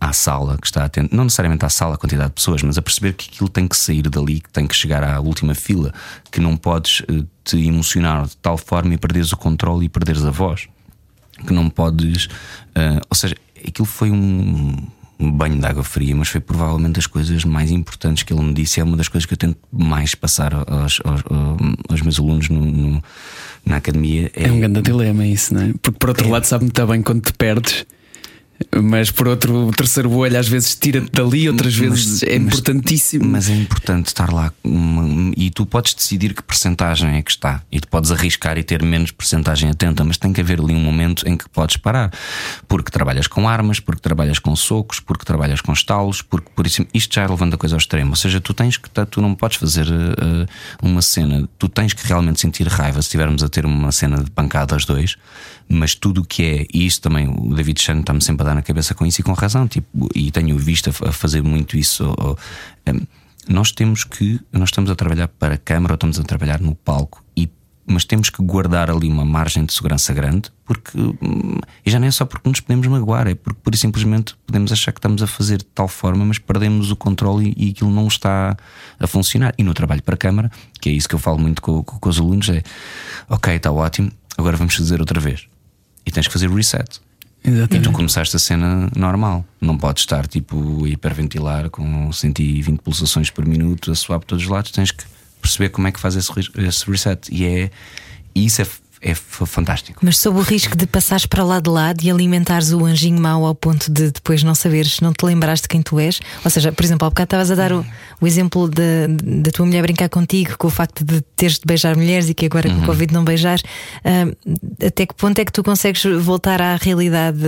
à sala, que está atento, não necessariamente à sala, a quantidade de pessoas, mas a perceber que aquilo tem que sair dali, que tem que chegar à última fila, que não podes uh, te emocionar de tal forma e perderes o controle e perderes a voz, que não podes, uh, ou seja, aquilo foi um um banho de água fria, mas foi provavelmente das coisas mais importantes que ele me disse. É uma das coisas que eu tento mais passar aos, aos, aos meus alunos no, no, na academia. É... é um grande dilema isso, não é? Porque por outro é. lado, sabe muito bem quando te perdes mas por outro, o terceiro olho às vezes tira-te dali, outras vezes é mas, importantíssimo. Mas é importante estar lá e tu podes decidir que percentagem é que está. E tu podes arriscar e ter menos percentagem atenta, mas tem que haver ali um momento em que podes parar. Porque trabalhas com armas, porque trabalhas com socos, porque trabalhas com estalos, porque por isso isto já é levando a coisa ao extremo. Ou seja, tu tens que tu não podes fazer uh, uma cena, tu tens que realmente sentir raiva se estivermos a ter uma cena de pancada aos dois mas tudo o que é, e isso também o David Chan está-me sempre a dar na cabeça com isso e com razão, tipo, e tenho visto a, fazer muito isso. Ou, um, nós temos que, nós estamos a trabalhar para a câmara ou estamos a trabalhar no palco, e, mas temos que guardar ali uma margem de segurança grande, porque, hum, e já não é só porque nos podemos magoar, é porque por simplesmente podemos achar que estamos a fazer de tal forma, mas perdemos o controle e, e aquilo não está a funcionar. E no trabalho para a câmara, que é isso que eu falo muito com, com, com os alunos, é ok, está ótimo, agora vamos fazer outra vez e tens que fazer reset. Exatamente. E tu começaste a cena normal. Não podes estar tipo a hiperventilar com 120 pulsações por minuto, a suar por todos os lados. Tens que perceber como é que faz esse, esse reset. E é isso é, é fantástico. Mas sob o risco de passares para lá de lado e alimentares o anjinho mau ao ponto de depois não saberes, não te lembrares de quem tu és. Ou seja, por exemplo, há bocado estavas a dar o, o exemplo da tua mulher brincar contigo com o facto de teres de beijar mulheres e que agora uhum. com o Covid não beijar. Uh, até que ponto é que tu consegues voltar à realidade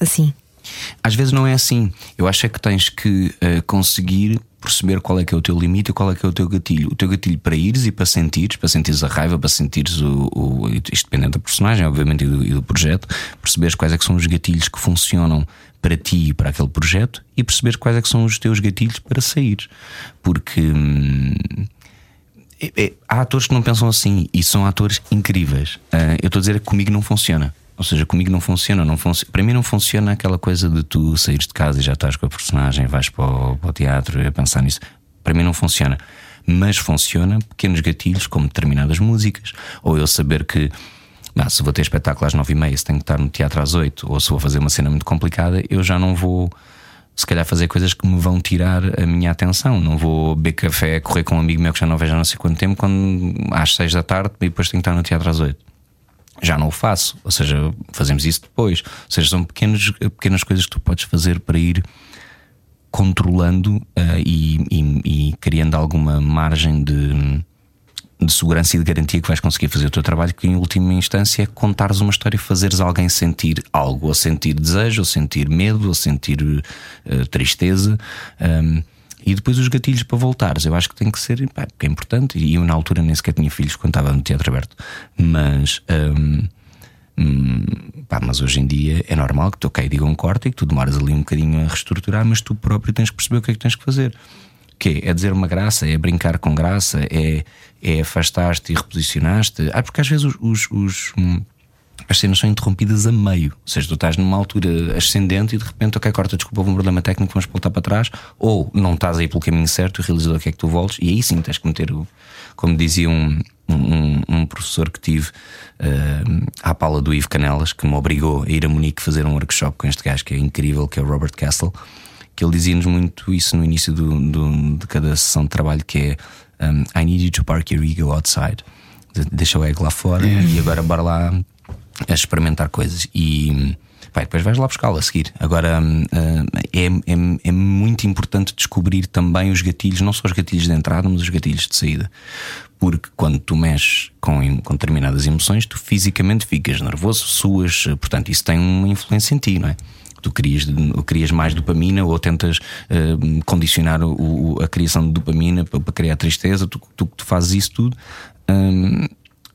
assim? Às vezes não é assim. Eu acho é que tens que uh, conseguir perceber qual é que é o teu limite e qual é que é o teu gatilho. O teu gatilho para ires e para sentires, para sentires a raiva, para sentires o. o isto dependendo da personagem, obviamente, e do, e do projeto, perceberes quais é que são os gatilhos que funcionam para ti e para aquele projeto e perceberes quais é que são os teus gatilhos para sair. Porque. Hum, é, é, há atores que não pensam assim e são atores incríveis. Uh, eu estou a dizer que comigo não funciona. Ou seja, comigo não funciona, não funciona. Para mim não funciona aquela coisa de tu saíres de casa e já estás com a personagem, vais para o, para o teatro a pensar nisso. Para mim não funciona. Mas funciona pequenos gatilhos, como determinadas músicas, ou eu saber que ah, se vou ter espetáculo às nove e meia, se tenho que estar no teatro às oito, ou se vou fazer uma cena muito complicada, eu já não vou se calhar fazer coisas que me vão tirar a minha atenção. Não vou beber café, correr com um amigo meu que já não vejo há não sei quanto tempo, quando às seis da tarde e depois tenho que estar no teatro às oito já não o faço, ou seja, fazemos isso depois. Ou seja, são pequenos, pequenas coisas que tu podes fazer para ir controlando uh, e, e, e, criando alguma margem de, de segurança e de garantia que vais conseguir fazer o teu trabalho, que em última instância é contares uma história fazeres alguém sentir algo, ou sentir desejo, ou sentir medo, ou sentir uh, tristeza. Um, e depois os gatilhos para voltares, eu acho que tem que ser, pá, é importante. E eu na altura nem sequer tinha filhos quando estava no teatro aberto. Mas, hum, hum, pá, mas hoje em dia é normal que tu ok, diga um corte e que tu demoras ali um bocadinho a reestruturar, mas tu próprio tens que perceber o que é que tens que fazer. O quê? É dizer uma graça, é brincar com graça, é, é afastar-te e reposicionar-te. Ah, porque às vezes os, os, os hum, as cenas são interrompidas a meio. Ou seja, tu estás numa altura ascendente e de repente, ok, corta, desculpa, houve um problema técnico, vamos voltar para trás. Ou não estás aí pelo caminho certo, o realizador quer que tu voltes, e aí sim tens que meter o. Como dizia um, um, um professor que tive uh, à pala do Ivo Canelas, que me obrigou a ir a Munique fazer um workshop com este gajo que é incrível, que é o Robert Castle, que ele dizia-nos muito isso no início do, do, de cada sessão de trabalho, que é um, I need you to park your ego outside. Deixa o ego lá fora é. e agora bora lá a experimentar coisas e vai, depois vais lá buscá-lo a seguir. Agora uh, é, é, é, muito importante descobrir também os gatilhos, não só os gatilhos de entrada, mas os gatilhos de saída. Porque quando tu mexes com, com determinadas emoções, tu fisicamente ficas nervoso, suas, portanto, isso tem uma influência em ti, não é? tu crias, crias mais dopamina ou tentas uh, condicionar o, a criação de dopamina para, para criar tristeza, tu, tu, tu fazes isso tudo. Um,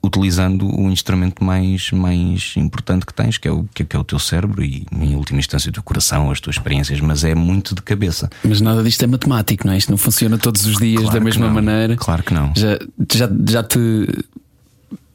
utilizando o instrumento mais, mais importante que tens, que é, o, que é o teu cérebro e, em última instância, o teu coração, as tuas experiências, mas é muito de cabeça. Mas nada disto é matemático, não é? Isto não funciona todos os dias claro da mesma maneira. Claro que não. Já, já, já te.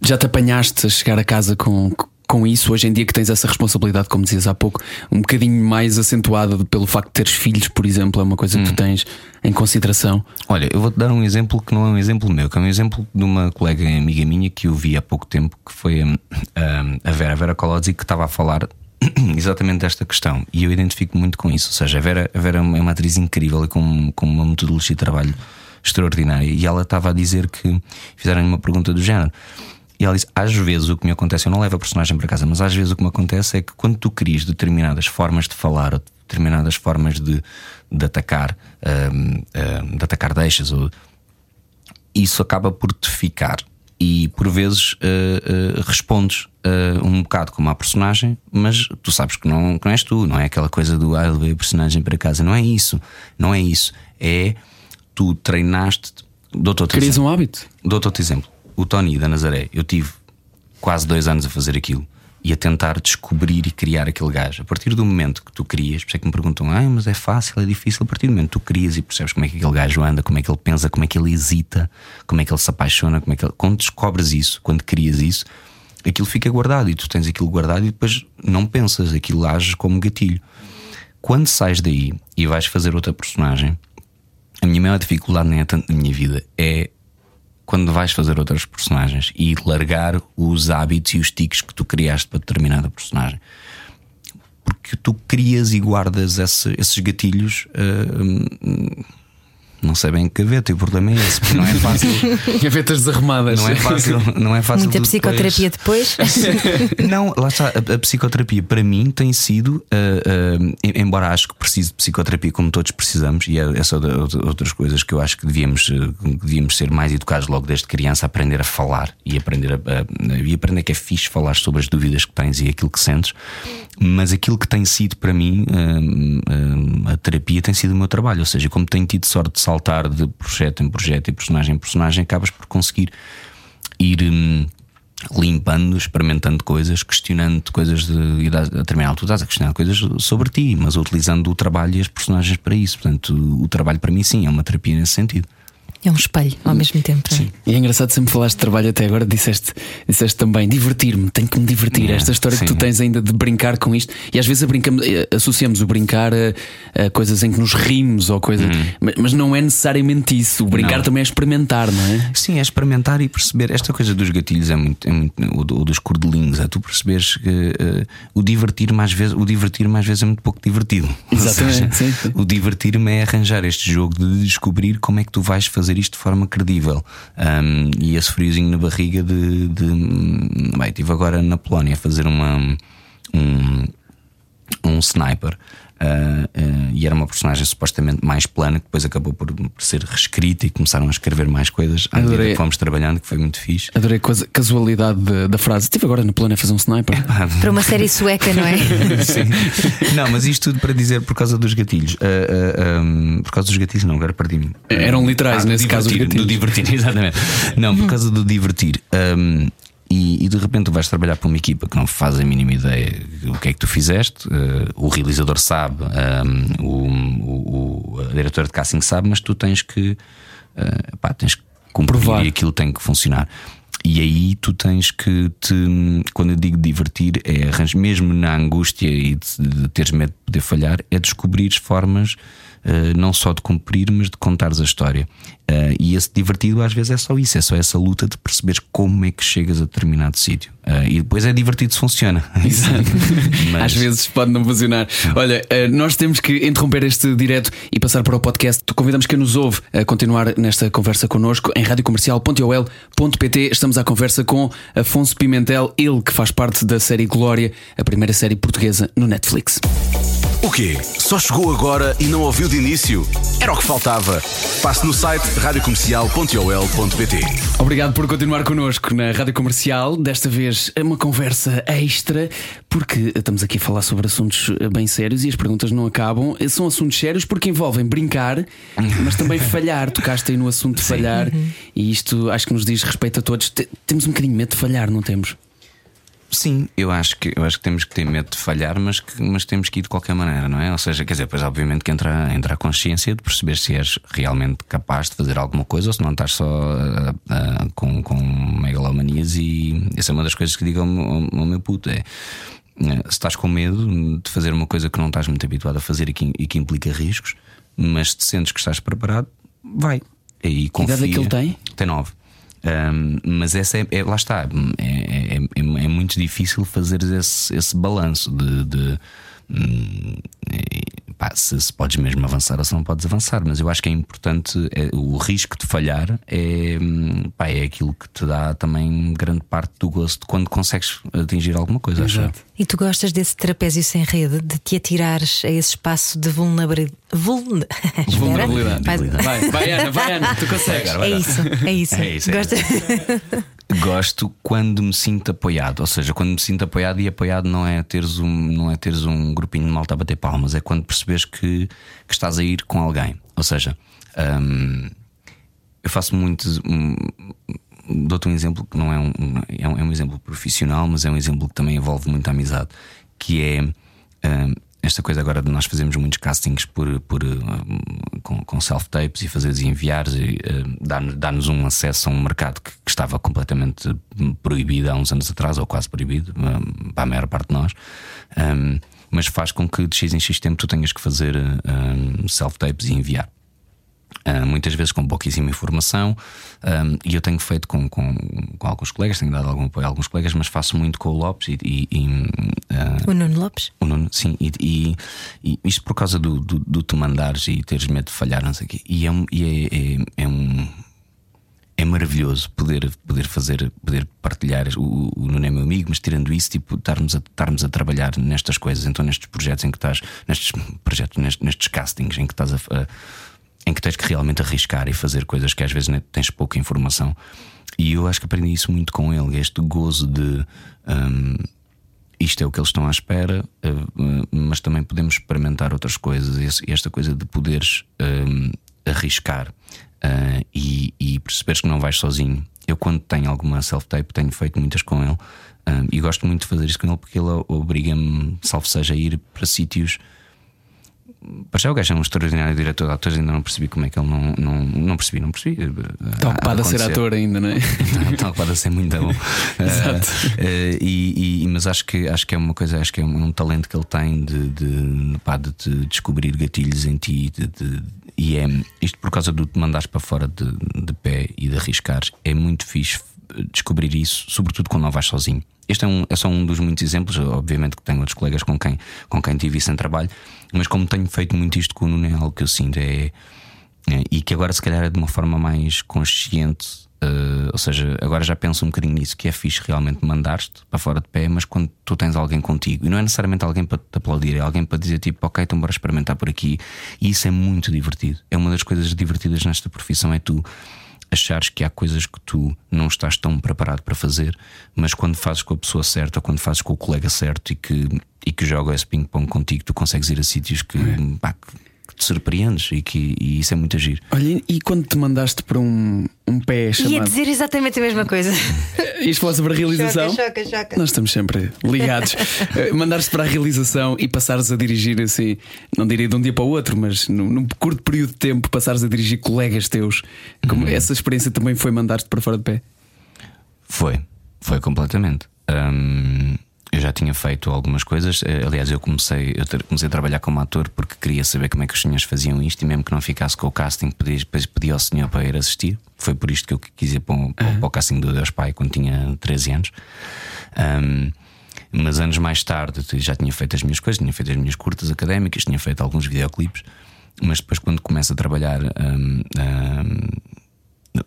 Já te apanhaste a chegar a casa com, com isso, hoje em dia que tens essa responsabilidade, como dizias há pouco, um bocadinho mais acentuada pelo facto de teres filhos, por exemplo, é uma coisa que tu hum. tens em consideração? Olha, eu vou-te dar um exemplo que não é um exemplo meu, que é um exemplo de uma colega amiga minha que eu vi há pouco tempo, que foi hum, hum, a Vera, a Vera Colodzi, que estava a falar exatamente desta questão e eu identifico muito com isso. Ou seja, a Vera, a Vera é uma atriz incrível e com, com uma metodologia de trabalho extraordinária e ela estava a dizer que fizeram uma pergunta do género e ela disse: às vezes o que me acontece, eu não levo a personagem para casa, mas às vezes o que me acontece é que quando tu crias determinadas formas de falar ou determinadas formas de, de atacar, um, um, de atacar deixas, ou, isso acaba por te ficar. E por vezes uh, uh, respondes uh, um bocado como a personagem, mas tu sabes que não, que não és tu, não é aquela coisa do ah, levei a personagem para casa. Não é isso, não é isso. É tu treinaste. Dou-te outro Crias um hábito. Dou-te outro exemplo o Tony da Nazaré, eu tive quase dois anos a fazer aquilo e a tentar descobrir e criar aquele gajo. A partir do momento que tu crias, por isso é que me perguntam, ah, mas é fácil, é difícil. A partir do momento que tu crias e percebes como é que aquele gajo anda, como é que ele pensa, como é que ele hesita, como é que ele se apaixona, como é que ele... quando descobres isso, quando crias isso, aquilo fica guardado e tu tens aquilo guardado e depois não pensas, aquilo age como gatilho. Quando sais daí e vais fazer outra personagem, a minha maior dificuldade é na minha vida, é quando vais fazer outras personagens e largar os hábitos e os tiques que tu criaste para determinada personagem. Porque tu crias e guardas esse, esses gatilhos uh, não sei bem que gaveta, e o problema é esse, porque não é fácil. Gavetas desarrumadas. Não é fácil, não é fácil Muita psicoterapia depois. não, lá está. A, a psicoterapia para mim tem sido, uh, uh, embora acho que preciso de psicoterapia como todos precisamos, e é, é só de, outras coisas que eu acho que devíamos, uh, devíamos ser mais educados logo desde criança, aprender a falar e aprender a, a, e aprender que é fixe falar sobre as dúvidas que tens e aquilo que sentes. Mas aquilo que tem sido para mim a terapia tem sido o meu trabalho, ou seja, como tenho tido sorte de saltar de projeto em projeto e personagem em personagem, acabas por conseguir ir hum, limpando, experimentando coisas, questionando coisas de. A determinada altura estás a questionar coisas sobre ti, mas utilizando o trabalho e as personagens para isso. Portanto, o trabalho para mim, sim, é uma terapia nesse sentido. É um espelho ao mesmo tempo. É? Sim. E é engraçado, sempre falaste de trabalho até agora, disseste, disseste também divertir-me, tenho que me divertir. Yeah, Esta história sim. que tu tens ainda de brincar com isto, e às vezes brincamos, eh, associamos o brincar a, a, coisas em que nos rimos ou coisas, uhum. mas, mas, não é necessariamente isso. O brincar não. também é experimentar, não é? Sim, é experimentar e perceber. Esta coisa dos gatilhos é muito, é muito ou, dos cordelinhos, é tu perceberes que uh, o divertir mais vezes, o divertir mais vezes é muito pouco divertido. Exatamente. Seja, sim, sim. O divertir-me é arranjar este jogo de descobrir como é que tu vais fazer isto de forma credível. Um, e esse friozinho na barriga de. de bem, estive agora na Polónia a fazer uma. Um, um sniper. Uh, uh, e era uma personagem supostamente mais plana que depois acabou por, por ser reescrita e começaram a escrever mais coisas à medida que fomos trabalhando, que foi muito fixe. Adorei a casualidade de, da frase. Estive agora no plano a fazer um sniper. Para uma série sueca, não é? Sim. Não, mas isto tudo para dizer por causa dos gatilhos. Uh, um, por causa dos gatilhos, não, agora perdi-me. Eram literais ah, nesse caso. Do divertir, exatamente. Não, por causa do divertir. Um, e, e, de repente tu vais trabalhar para uma equipa que não faz a mínima ideia o que é que tu fizeste, uh, o realizador sabe, um, o, o, a diretora de casting sabe, mas tu tens que, uh, pá, tens que comprovar e aquilo tem que funcionar. E aí tu tens que te, quando eu digo divertir, é mesmo na angústia e de, de teres medo de poder falhar, é descobrir formas não só de cumprir, mas de contares a história. Uh, e esse divertido às vezes é só isso, é só essa luta de perceberes como é que chegas a determinado sítio. Uh, e depois é divertido se funciona. Exato. Mas... Às vezes pode não funcionar. Olha, nós temos que interromper este direto e passar para o podcast. Convidamos quem nos ouve a continuar nesta conversa connosco em radiocomercial.ol.pt. Estamos à conversa com Afonso Pimentel, ele que faz parte da série Glória, a primeira série portuguesa no Netflix. O quê? Só chegou agora e não ouviu de início? Era o que faltava. Passe no site radiocomercial.ol.pt. Obrigado por continuar connosco na Rádio Comercial. Desta vez é uma conversa extra, porque estamos aqui a falar sobre assuntos bem sérios e as perguntas não acabam. São assuntos sérios porque envolvem brincar, mas também falhar. Tocaste aí no assunto de falhar uhum. e isto acho que nos diz respeito a todos. Temos um bocadinho medo de falhar, não temos? Sim, eu acho que eu acho que temos que ter medo de falhar, mas, que, mas temos que ir de qualquer maneira, não é? Ou seja, quer dizer, depois obviamente que entra, entra a consciência de perceber se és realmente capaz de fazer alguma coisa ou se não estás só uh, uh, com, com megalomanias e essa é uma das coisas que digo ao, ao, ao meu puto é se estás com medo de fazer uma coisa que não estás muito habituado a fazer e que, e que implica riscos, mas te sentes que estás preparado, vai. E confia. Que idade é que ele tem? Tem nove. Um, mas essa é, é, lá está, é, é, é, é muito difícil fazer esse, esse balanço de, de hum, pá, se, se, podes mesmo avançar ou se não podes avançar, mas eu acho que é importante é, o risco de falhar é, pá, é aquilo que te dá também grande parte do gosto quando consegues atingir alguma coisa. Exato. E tu gostas desse trapézio sem rede, de te atirares a esse espaço de vulnerabilidade. Vulner... Vulnerabilidade. Vai, vai, vai, Ana, vai, Ana, tu consegues. É isso, é isso. É isso. Gosta... Gosto quando me sinto apoiado, ou seja, quando me sinto apoiado e apoiado não é teres um, não é teres um grupinho de malta a bater palmas, é quando percebes que, que estás a ir com alguém. Ou seja, hum, eu faço muito. Um, Dou-te um exemplo que não é um, é um, é um exemplo profissional, mas é um exemplo que também envolve muita amizade, que é hum, esta coisa agora de nós fazermos muitos castings por, por, uh, com, com self-tapes e fazeres e enviares e uh, dar-nos dar um acesso a um mercado que, que, estava completamente proibido há uns anos atrás, ou quase proibido, um, para a maior parte de nós. Um, mas faz com que de X em X tempo tu tenhas que fazer self-tapes e enviar. Uh, muitas vezes com pouquíssima informação, um, e eu tenho feito com, com, com, alguns colegas, tenho dado algum apoio a alguns colegas, mas faço muito com o Lopes e. e, e uh, o Nuno Lopes? O Nuno, sim, e, e, e isto por causa do, do, do, te mandares e teres medo de falhar, não sei o quê. E é, é, é, é um é maravilhoso poder, poder fazer, poder partilhar. O, o Nuno é meu amigo, mas tirando isso, tipo, estarmos a, estarmos a trabalhar nestas coisas, então nestes projetos em que estás, nestes projetos, nestes, nestes castings em que estás a, a, em que tens que realmente arriscar e fazer coisas que às vezes tens pouca informação. E eu acho que aprendi isso muito com ele, este gozo de um, isto é o que eles estão à espera, uh, mas também podemos experimentar outras coisas. E esta coisa de poderes um, arriscar uh, e, e perceberes que não vais sozinho. Eu, quando tenho alguma self-tape, tenho feito muitas com ele uh, e gosto muito de fazer isso com ele porque ele obriga-me, salvo seja, a ir para sítios. Para já o gajo é um extraordinário diretor de atores, ainda não percebi como é que ele não, não, não percebi, não percebi. Está ocupado a, ser ator ainda, não é? Está ocupado a ser muito bom. Exato. Uh, e, e, mas acho que, acho que é uma coisa, acho que é um, um talento que ele tem de, de, pá, de, de descobrir gatilhos em ti, de, de e é isto por causa do te mandares para fora de, de pé e de arriscares. É muito fixe descobrir isso, sobretudo quando não vais sozinho. Este é, um, é só um dos muitos exemplos. Obviamente que tenho outros colegas com quem, com quem tive isso em trabalho, mas como tenho feito muito isto com o Nuno, é algo que eu sinto é, é, e que agora, se calhar, é de uma forma mais consciente Uh, ou seja, agora já penso um bocadinho nisso, que é fixe realmente mandar-te para fora de pé, mas quando tu tens alguém contigo, e não é necessariamente alguém para te aplaudir, é alguém para dizer tipo, ok, então bora experimentar por aqui, e isso é muito divertido. É uma das coisas divertidas nesta profissão, é tu achares que há coisas que tu não estás tão preparado para fazer, mas quando fazes com a pessoa certa, ou quando fazes com o colega certo e que, e que joga esse ping-pong contigo, tu consegues ir a sítios que, é. pá, te surpreendes e, que, e isso é muito agir. Olha, e quando te mandaste para um, um pé chamado. Ia dizer exatamente a mesma coisa. Isto falar sobre a realização. Choca, choca, choca. Nós estamos sempre ligados. Eh, mandaste para a realização e passares a dirigir assim, não diria de um dia para o outro, mas num, num curto período de tempo, passares a dirigir colegas teus. Como uhum. essa experiência também foi mandar-te para fora de pé? Foi, foi completamente. Um, eu já tinha feito algumas coisas. Eh, aliás, eu comecei, eu comecei a trabalhar como ator porque queria saber como é que os senhores faziam isto e mesmo que não ficasse com o casting, pedi, pedi ao senhor para ir assistir. Foi por isto que eu quis ir para, o, uhum. para o casting do Deus Pai quando tinha 13 anos. Um, mas anos mais tarde já tinha feito as minhas coisas, tinha feito as minhas curtas académicas, tinha feito alguns videoclipes. Mas depois, quando começo a trabalhar um, um,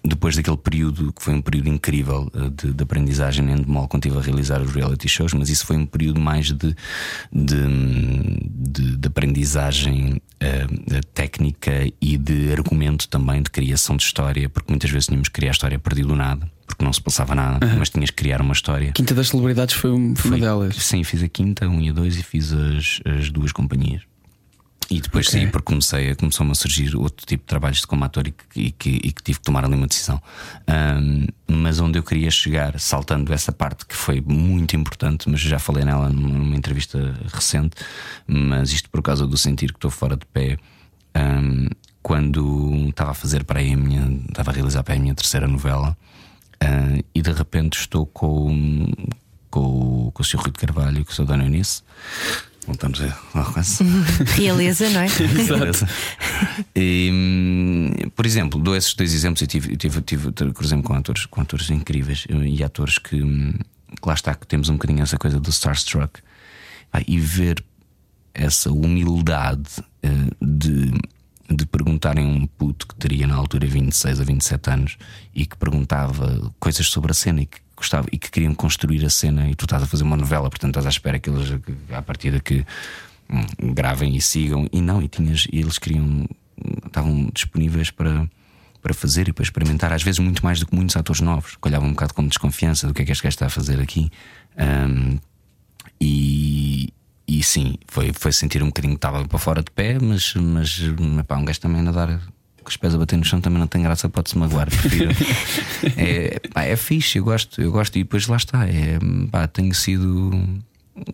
depois daquele período que foi um período incrível eh, de, de aprendizagem em Endemol, quando estive a realizar os reality shows, mas isso foi um período mais de, de, de, de aprendizagem uh, técnica e de argumento também, de criação de história, porque muitas vezes tínhamos que criar a história perdido do nada. Porque não se passava nada, uhum. mas tinhas que criar uma história. Quinta das Celebridades foi, um, foi, foi uma delas. Sim, fiz a quinta, um e a dois, e fiz as, as duas companhias. E depois okay. sim, porque comecei, começou-me a surgir outro tipo de trabalhos como ator e que, e que, e que tive que tomar ali uma decisão. Um, mas onde eu queria chegar, saltando essa parte que foi muito importante, mas já falei nela numa entrevista recente, mas isto por causa do sentir que estou fora de pé. Um, quando estava a fazer para aí a minha, estava a realizar para aí a minha terceira novela, uh, e de repente estou com, com, com o Sr. Rui de Carvalho e com o Sr. Dona Eunice Voltamos ao alcance. Realeza, não é? Exato. E, hum, por exemplo, dou esses dois exemplos. Eu tive, tive, tive, cruzei-me com atores, com atores incríveis e atores que, hum, que lá está, que temos um bocadinho essa coisa do Starstruck e ver essa humildade eh, de, de perguntarem a um puto que teria na altura 26 a 27 anos e que perguntava coisas sobre a cena e que gostava e que queriam construir a cena e tu estás a fazer uma novela, portanto estás à espera que eles, à partida, que hum, gravem e sigam. E não, e tinhas, e eles queriam, estavam disponíveis para, para fazer e para experimentar, às vezes muito mais do que muitos atores novos, que olhavam um bocado com desconfiança do que é que este gajo está a fazer aqui. Um, e, e sim, foi, foi sentir um bocadinho que estava para fora de pé, mas, mas pá, um gajo também a dar com os pés a bater no chão também não tem graça, pode-se magoar. Prefiro. é, pá, é fixe, eu gosto, eu gosto, e depois lá está. É, pá, tenho sido.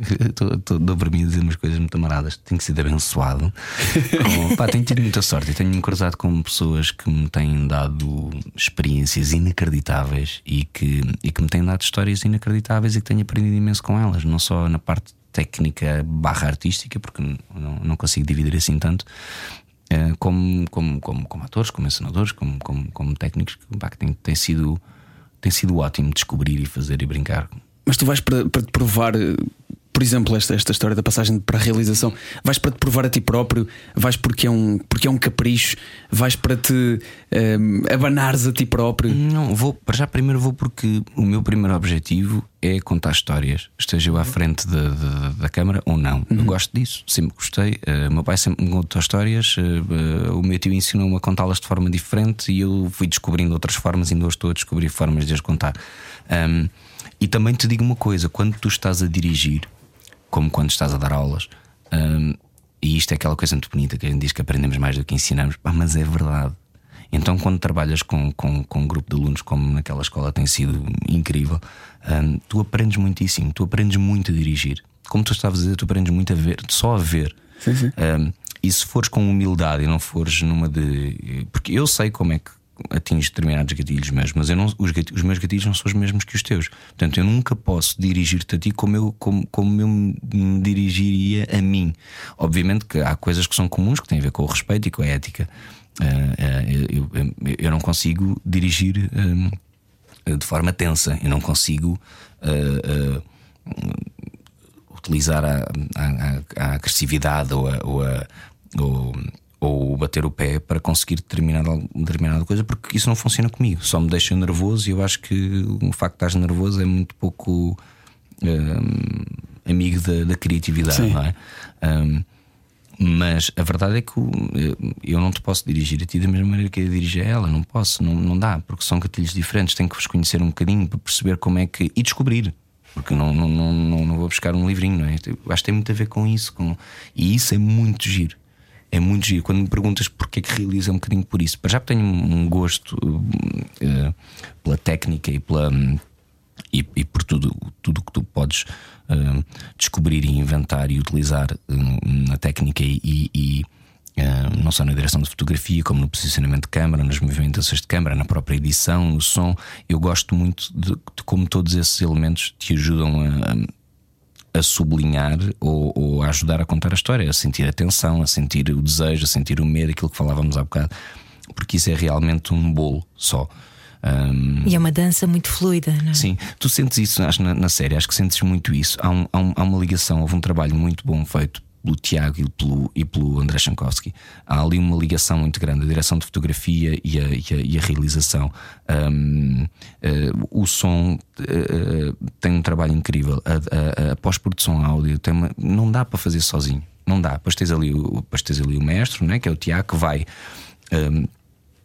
Estou para mim a dizer umas coisas muito amaradas. Tenho sido abençoado. Com, pá, tenho tido muita sorte e tenho-me cruzado com pessoas que me têm dado experiências inacreditáveis e que, e que me têm dado histórias inacreditáveis e que tenho aprendido imenso com elas, não só na parte técnica barra artística, porque não, não consigo dividir assim tanto, como, como, como, como atores, como ensinadores, como, como, como técnicos, pá, que tem, tem, sido, tem sido ótimo descobrir e fazer e brincar. Mas tu vais para, para te provar por exemplo, esta, esta história da passagem para a realização, vais para te provar a ti próprio, vais porque é um, porque é um capricho, vais para te um, ehm, abanares a ti próprio? Não, vou, para já primeiro vou porque o meu primeiro objetivo é contar histórias, esteja eu à frente de, de, da câmara ou não. Uhum. Eu gosto disso, sempre gostei. Uh, meu pai sempre me contou histórias, uh, o meu tio ensinou-me a contá-las de forma diferente e eu fui descobrindo outras formas, ainda hoje estou a descobrir formas de as contar. Um, e também te digo uma coisa: quando tu estás a dirigir, como quando estás a dar aulas. Um, e isto é aquela coisa muito bonita que a gente diz que aprendemos mais do que ensinamos, Pá, mas é verdade. Então, quando trabalhas com, com, com um grupo de alunos, como naquela escola tem sido incrível, um, tu aprendes muitíssimo, tu aprendes muito a dirigir. Como tu estavas a dizer, tu aprendes muito a ver, só a ver. Sim, sim. Um, e se fores com humildade e não fores numa de. Porque eu sei como é que atinge determinados gatilhos mesmo, mas eu não, os, gatilhos, os, meus gatilhos não são os mesmos que os teus. Portanto, eu nunca posso dirigir-te a ti como eu, como, como eu me dirigiria a mim. Obviamente que há coisas que são comuns que têm a ver com o respeito e com a ética. Uh, uh, eu, eu, eu, não consigo dirigir uh, de forma tensa, eu não consigo utilizar a, a, a, agressividade ou a, ou a ou ou bater o pé para conseguir determinada, determinada coisa, porque isso não funciona comigo, só me deixa nervoso e eu acho que o facto de estar nervoso é muito pouco um, amigo da, da criatividade, Sim. não é? Um, mas a verdade é que eu não te posso dirigir a ti da mesma maneira que eu dirijo a ela, não posso, não, não dá, porque são gatilhos diferentes, tenho que vos conhecer um bocadinho para perceber como é que. e descobrir. Porque não, não, não, não, vou buscar um livrinho, não é? Acho que tem muito a ver com isso. Com... E isso é muito giro é muito giro. Quando me perguntas porque é que realiza um bocadinho por isso. Para já tenho um gosto uh, pela técnica e pela. Um, e, e, por tudo tudo que tu podes uh, descobrir e inventar e utilizar uh, na técnica e, e uh, não só na direção de fotografia, como no posicionamento de câmara, nas movimentações de câmara, na própria edição, no som. Eu gosto muito de, de como todos esses elementos te ajudam a, a sublinhar ou, ou, a ajudar a contar a história, a sentir a tensão, a sentir o desejo, a sentir o medo, aquilo que falávamos há bocado, porque isso é realmente um bolo só. Um... E é uma dança muito fluida, não é? Sim, tu sentes isso acho, na, na série, acho que sentes muito isso. Há, um, há, um, há uma ligação, houve um trabalho muito bom feito pelo Tiago e pelo, e pelo André Chankowski. Há ali uma ligação muito grande, a direção de fotografia e a, e a, e a realização. Um, uh, eh, o som uh, tem um trabalho incrível. A, a, a pós-produção áudio tem uma, não dá para fazer sozinho. Não dá. Depois tens ali o, tens ali o mestre, né, que é o Tiago, que vai. Um,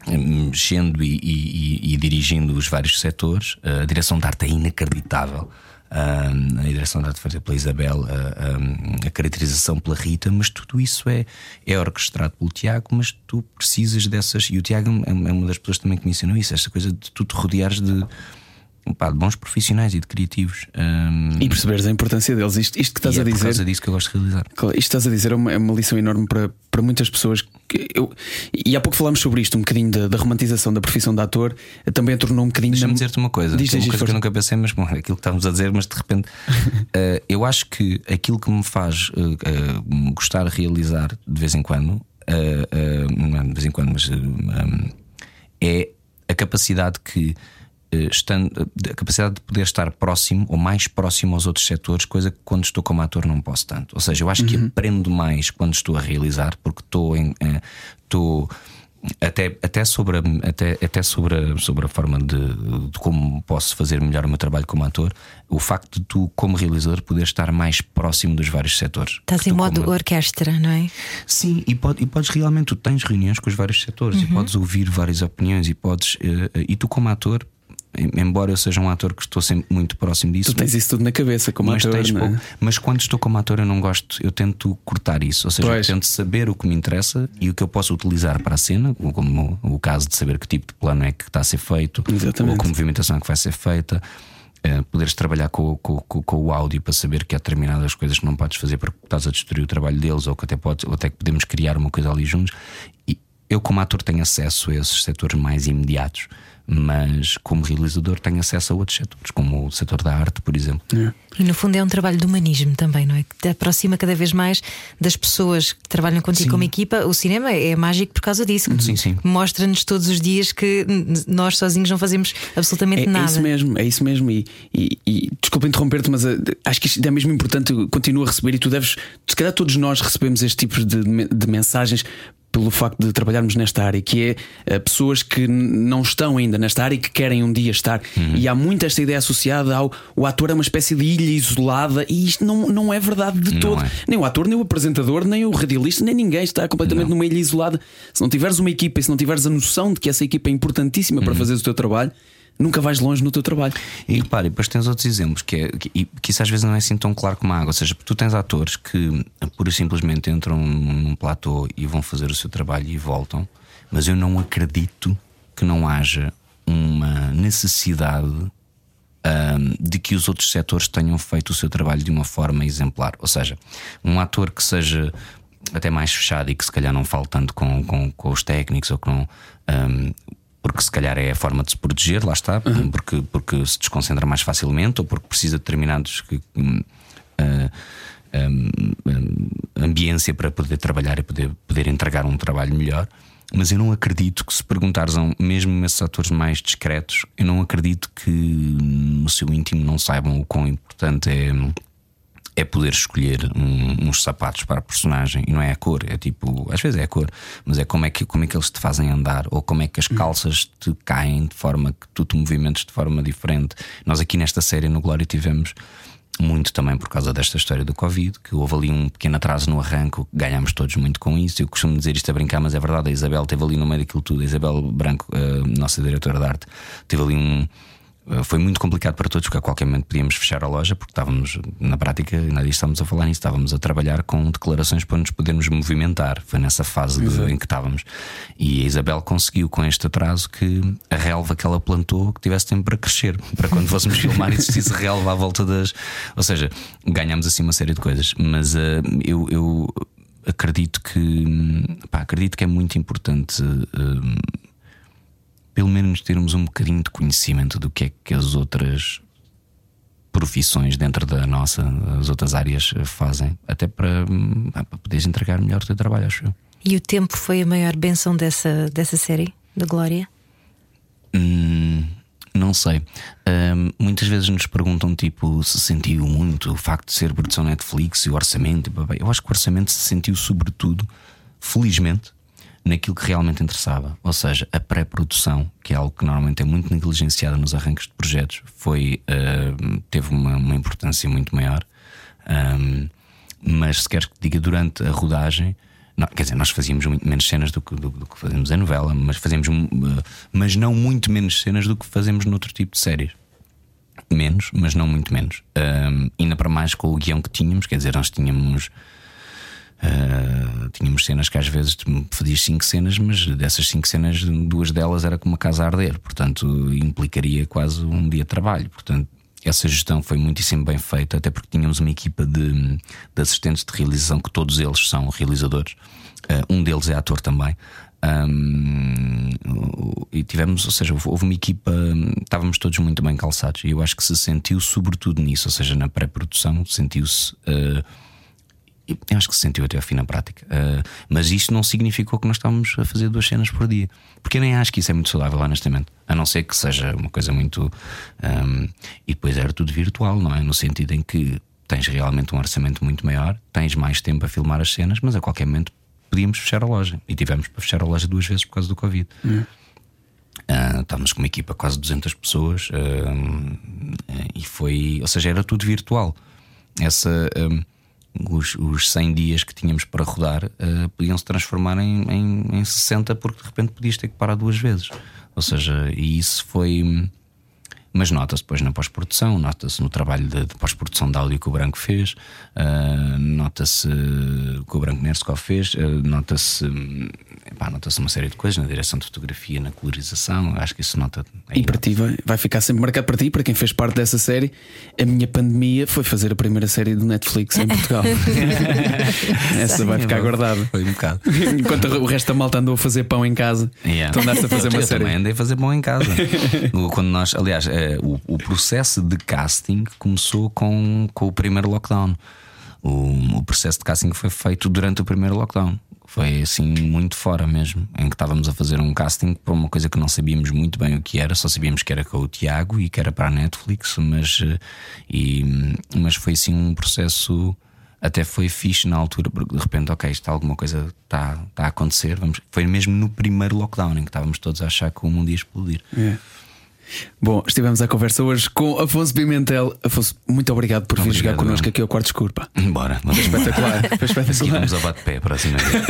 mexendo e, e, e, dirigindo os vários setores, a direção de arte é inacreditável a direção arte feita pela Isabel, a, a, caracterização pela Rita, mas tudo isso é, é orquestrado pelo Tiago, mas tu precisas dessas. E o Tiago é, é uma das pessoas também que me ensinou isso, esta coisa de tu te rodeares de pá, de bons profissionais e de criativos. Um... E perceberes a importância deles. Isto, isto que estás e a dizer. É por causa disso que eu gosto de realizar. Isto que estás a dizer é uma, é uma lição enorme para, para muitas pessoas. Que eu, e há pouco falámos sobre isto, um bocadinho da, da romantização da profissão de ator, também a tornou um bocadinho. Deixa-me dizer-te uma coisa, diz, uma coisa que eu nunca pensei, mas bom, é aquilo que estávamos a dizer, mas de repente uh, eu acho que aquilo que me faz uh, uh, gostar de realizar de vez em quando, não é de vez em quando, mas um, é a capacidade que estando, a capacidade de poder estar próximo ou mais próximo aos outros setores, coisa que quando estou como ator não posso tanto. Ou seja, eu acho uhum. que aprendo mais quando estou a realizar, porque estou em. Eh, estou até, até, sobre, a, até, até sobre, a, sobre a forma de, de, como posso fazer melhor o meu trabalho como ator, o facto de tu, como realizador, poder estar mais próximo dos vários setores. Estás em modo como... orquestra, não é? Sim, e, pode, e podes realmente, tu tens reuniões com os vários setores uhum. e podes ouvir várias opiniões e podes. Uh, e tu, como ator, embora eu seja um ator que estou sempre muito próximo disso. Tu tens isso tudo na cabeça como mas ator. Pouco, é? Mas quando estou como ator, eu não gosto, eu tento cortar isso. Ou seja, eu tento saber o que me interessa e o que eu posso utilizar para a cena, como o caso de saber que tipo de plano é que está a ser feito, Exatamente. ou que movimentação é que vai ser feita. Uh, poderes trabalhar com, com, com, com, o áudio para saber que há determinadas coisas que não podes fazer porque estás a destruir o trabalho deles, ou que até, pode, ou até que podemos criar uma coisa ali juntos. E eu, como ator, tenho acesso a esses setores mais imediatos mas como realizador tenho acesso a outros setores, como o setor da arte, por exemplo. É. E no fundo é um trabalho de humanismo também, não é? Que te aproxima cada vez mais das pessoas que trabalham contigo Sim. como equipa. O cinema é mágico por causa disso. Sim, sim. Mostra-nos todos os dias que nós sozinhos não fazemos absolutamente É, é nada. isso mesmo, é isso mesmo. E, e, e desculpa interromper-te, mas eh, acho que isto é mesmo importante. Eu continuo a receber e tu deves, se calhar todos nós recebemos este tipo de, de mensagens pelo facto de trabalharmos nesta área, que é eh, pessoas que não estão ainda nesta área e que querem um dia estar. Uhum. E há muito esta ideia associada ao o ator é uma espécie de ilha isolada e isto não, não é verdade de Não todo. é. Nem o ator, nem o apresentador, nem o radialista, nem ninguém está completamente Não. numa ilha isolada. Se não tiveres uma equipa e se não tiveres a noção de que essa equipa é importantíssima Uhum. para fazeres o teu trabalho, nunca vais longe no teu trabalho. E repare, depois tens outros exemplos que, é, que, que isso às vezes não é assim tão claro como a água. Ou seja, tu tens atores que pura e simplesmente entram num platô e vão fazer o seu trabalho e voltam, mas eu não acredito que não haja uma necessidade ahm, de que os outros setores tenham feito o seu trabalho de uma forma exemplar. Ou seja, um ator que seja até mais fechado e que se calhar não fale tanto com, com, com os técnicos ou com. ahm, porque se calhar é a forma de se proteger, lá está, porque, porque se desconcentra mais facilmente ou porque precisa de determinados que, hum, ah, hum, hum, ambiência para poder trabalhar e poder, poder entregar um trabalho melhor. Mas eu não acredito que, se perguntares a um- mesmo esses atores mais discretos, eu não acredito que no seu íntimo não saibam o quão importante é é poder escolher um- uns sapatos para a personagem e não é a cor, é tipo, às vezes é a cor, mas é como é que, como é que eles te fazem andar ou como é que as calças te caem de forma que tu te movimentas de forma diferente. Nós aqui nesta série no Glória tivemos muito também por causa desta história do Covid, que houve ali um pequeno atraso no arranco, ganhámos todos muito com isso. Eu costumo dizer isto a brincar, mas é verdade. A Isabel teve ali no meio daquilo tudo, a Isabel Branco, a nossa diretora de arte, teve ali um. Uh, Foi muito complicado para todos, porque a qualquer momento podíamos fechar a loja, porque estávamos, na prática, disso estávamos a falar nisso, estávamos a trabalhar com declarações para nos podermos movimentar. Foi nessa fase de- em que estávamos. E a Isabel conseguiu, com este atraso, que a relva que ela plantou que tivesse tempo para crescer, para quando fôssemos filmar existisse relva à volta das. Ou seja, ganhámos assim uma série de coisas. Mas uh, eu. eu Acredito que pá, acredito que é muito importante uh, pelo menos termos um bocadinho de conhecimento do que é que as outras profissões dentro da nossa, as outras áreas eh, fazem, até para, hum, para poderes entregar melhor o teu trabalho, acho eu. E o tempo foi a maior benção dessa, dessa série, da Glória? Hum, não sei. Hum, muitas vezes nos perguntam tipo se sentiu muito o facto de ser produção Netflix e o orçamento. Eu acho que o orçamento se sentiu sobretudo, felizmente, naquilo que realmente interessava. Ou seja, a pré-produção, que é algo que normalmente é muito negligenciada nos arranques de projetos, foi, hum, teve uma, uma importância muito maior. Hum, mas se queres que diga durante a rodagem. Não, quer dizer, nós fazíamos muito menos cenas do que, do, do que fazemos em novela, mas fazemos, uh, mas não muito menos cenas do que fazemos noutro tipo de séries. Menos, mas não muito menos. Um, ainda para mais com o guião que tínhamos, quer dizer, nós tínhamos. Uh, tínhamos cenas que às vezes fazias cinco cenas, mas dessas cinco cenas, duas delas era como uma casa a arder, portanto implicaria quase um dia de trabalho. Portanto, essa gestão foi muitíssimo bem feita, até porque tínhamos uma equipa de, de assistentes de realização, que todos eles são realizadores. Uh, um deles é ator também. Um, e tivemos, ou seja, houve uma equipa, estávamos todos muito bem calçados. E eu acho que se sentiu, sobretudo nisso, ou seja, na pré-produção, sentiu-se. Uh, eu acho que se sentiu até ao fim na prática. Uh, mas isto não significou que nós estávamos a fazer duas cenas por dia. Porque eu nem acho que isso é muito saudável, honestamente. A não ser que seja uma coisa muito. Um, e depois era tudo virtual, não é? No sentido em que tens realmente um orçamento muito maior, tens mais tempo a filmar as cenas, mas a qualquer momento podíamos fechar a loja. E tivemos para fechar a loja duas vezes por causa do Covid. Uh, estávamos com uma equipa quase 200 pessoas uh, e foi, ou seja, era tudo virtual. Essa, um, os, os 100 dias que tínhamos para rodar uh, podiam se transformar em, em, em 60 porque de repente podias ter que parar duas vezes. Ou seja, e isso foi. Mas nota-se depois na pós-produção, nota-se no trabalho de, de pós-produção de áudio que o Branco fez, uh, nota-se que o Branco Nerskov fez, uh, nota-se. Pá, nota-se uma série de coisas na direção de fotografia, na colorização. Acho que isso nota. E para ti vai, vai ficar sempre marcado para ti, para quem fez parte dessa série. A minha pandemia foi fazer a primeira série do Netflix em Portugal. Essa vai ficar guardada. Foi um bocado. Enquanto o resto da malta andou a fazer pão em casa, Yeah. então andaste a fazer uma Eu série. também andei a fazer bom em casa. Quando nós, aliás, eh, o, o processo de casting começou com, com o primeiro lockdown. O, o processo de casting foi feito durante o primeiro lockdown. Foi assim muito fora mesmo, em que estávamos a fazer um casting para uma coisa que não sabíamos muito bem o que era, só sabíamos que era com o Tiago e que era para a Netflix, mas, eh, e, mas foi assim um processo até foi fixe na altura, porque de repente, ok, está alguma coisa está, está a acontecer. Vamos, foi mesmo no primeiro lockdown em que estávamos todos a achar que o mundo ia explodir. É. Bom, estivemos à conversa hoje com Afonso Pimentel. Afonso, muito obrigado por vir jogar connosco aqui ao quarto escuro. pá. Bora, vamos Espetacular, foi espetacular. vamos ao bate-pé para a próxima vez.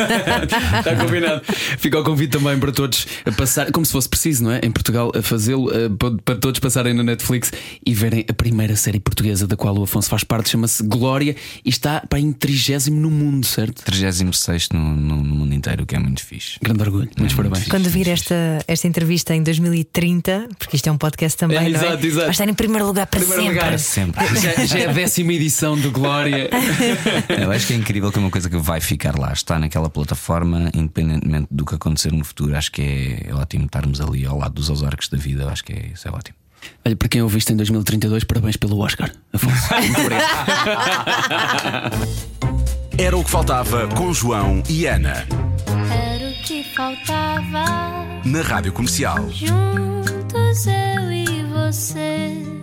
Está combinado. Fica o convite também para todos a passar, como se fosse preciso, não é? Em Portugal, a fazê-lo, eh, para- todos passarem na Netflix e verem a primeira série portuguesa da qual o Afonso faz parte, chama-se Glória e está para em trigésimo no mundo, certo? 36 no, no, no mundo inteiro, o que é muito fixe. Grande orgulho, muitos É, parabéns. muito Quando vir esta, esta entrevista em 2030, porque isto é um podcast também, É, não exato, é? exato. Vai estar em primeiro lugar para Primeiro sempre. lugar. Sempre. Já, já é a décima edição do Glória. Eu acho que é incrível que é uma coisa que vai ficar lá, está naquela plataforma, independentemente do que acontecer no futuro. Acho que é, ótimo estarmos ali ao lado dos Ozarks da vida. Eu acho que é, isso é ótimo. Olha, para quem ouviste em 2032, parabéns pelo Oscar, Afonso. Muito obrigado. Era o que faltava com João e Ana. Que faltava. Na Rádio Comercial. Juntos eu e você.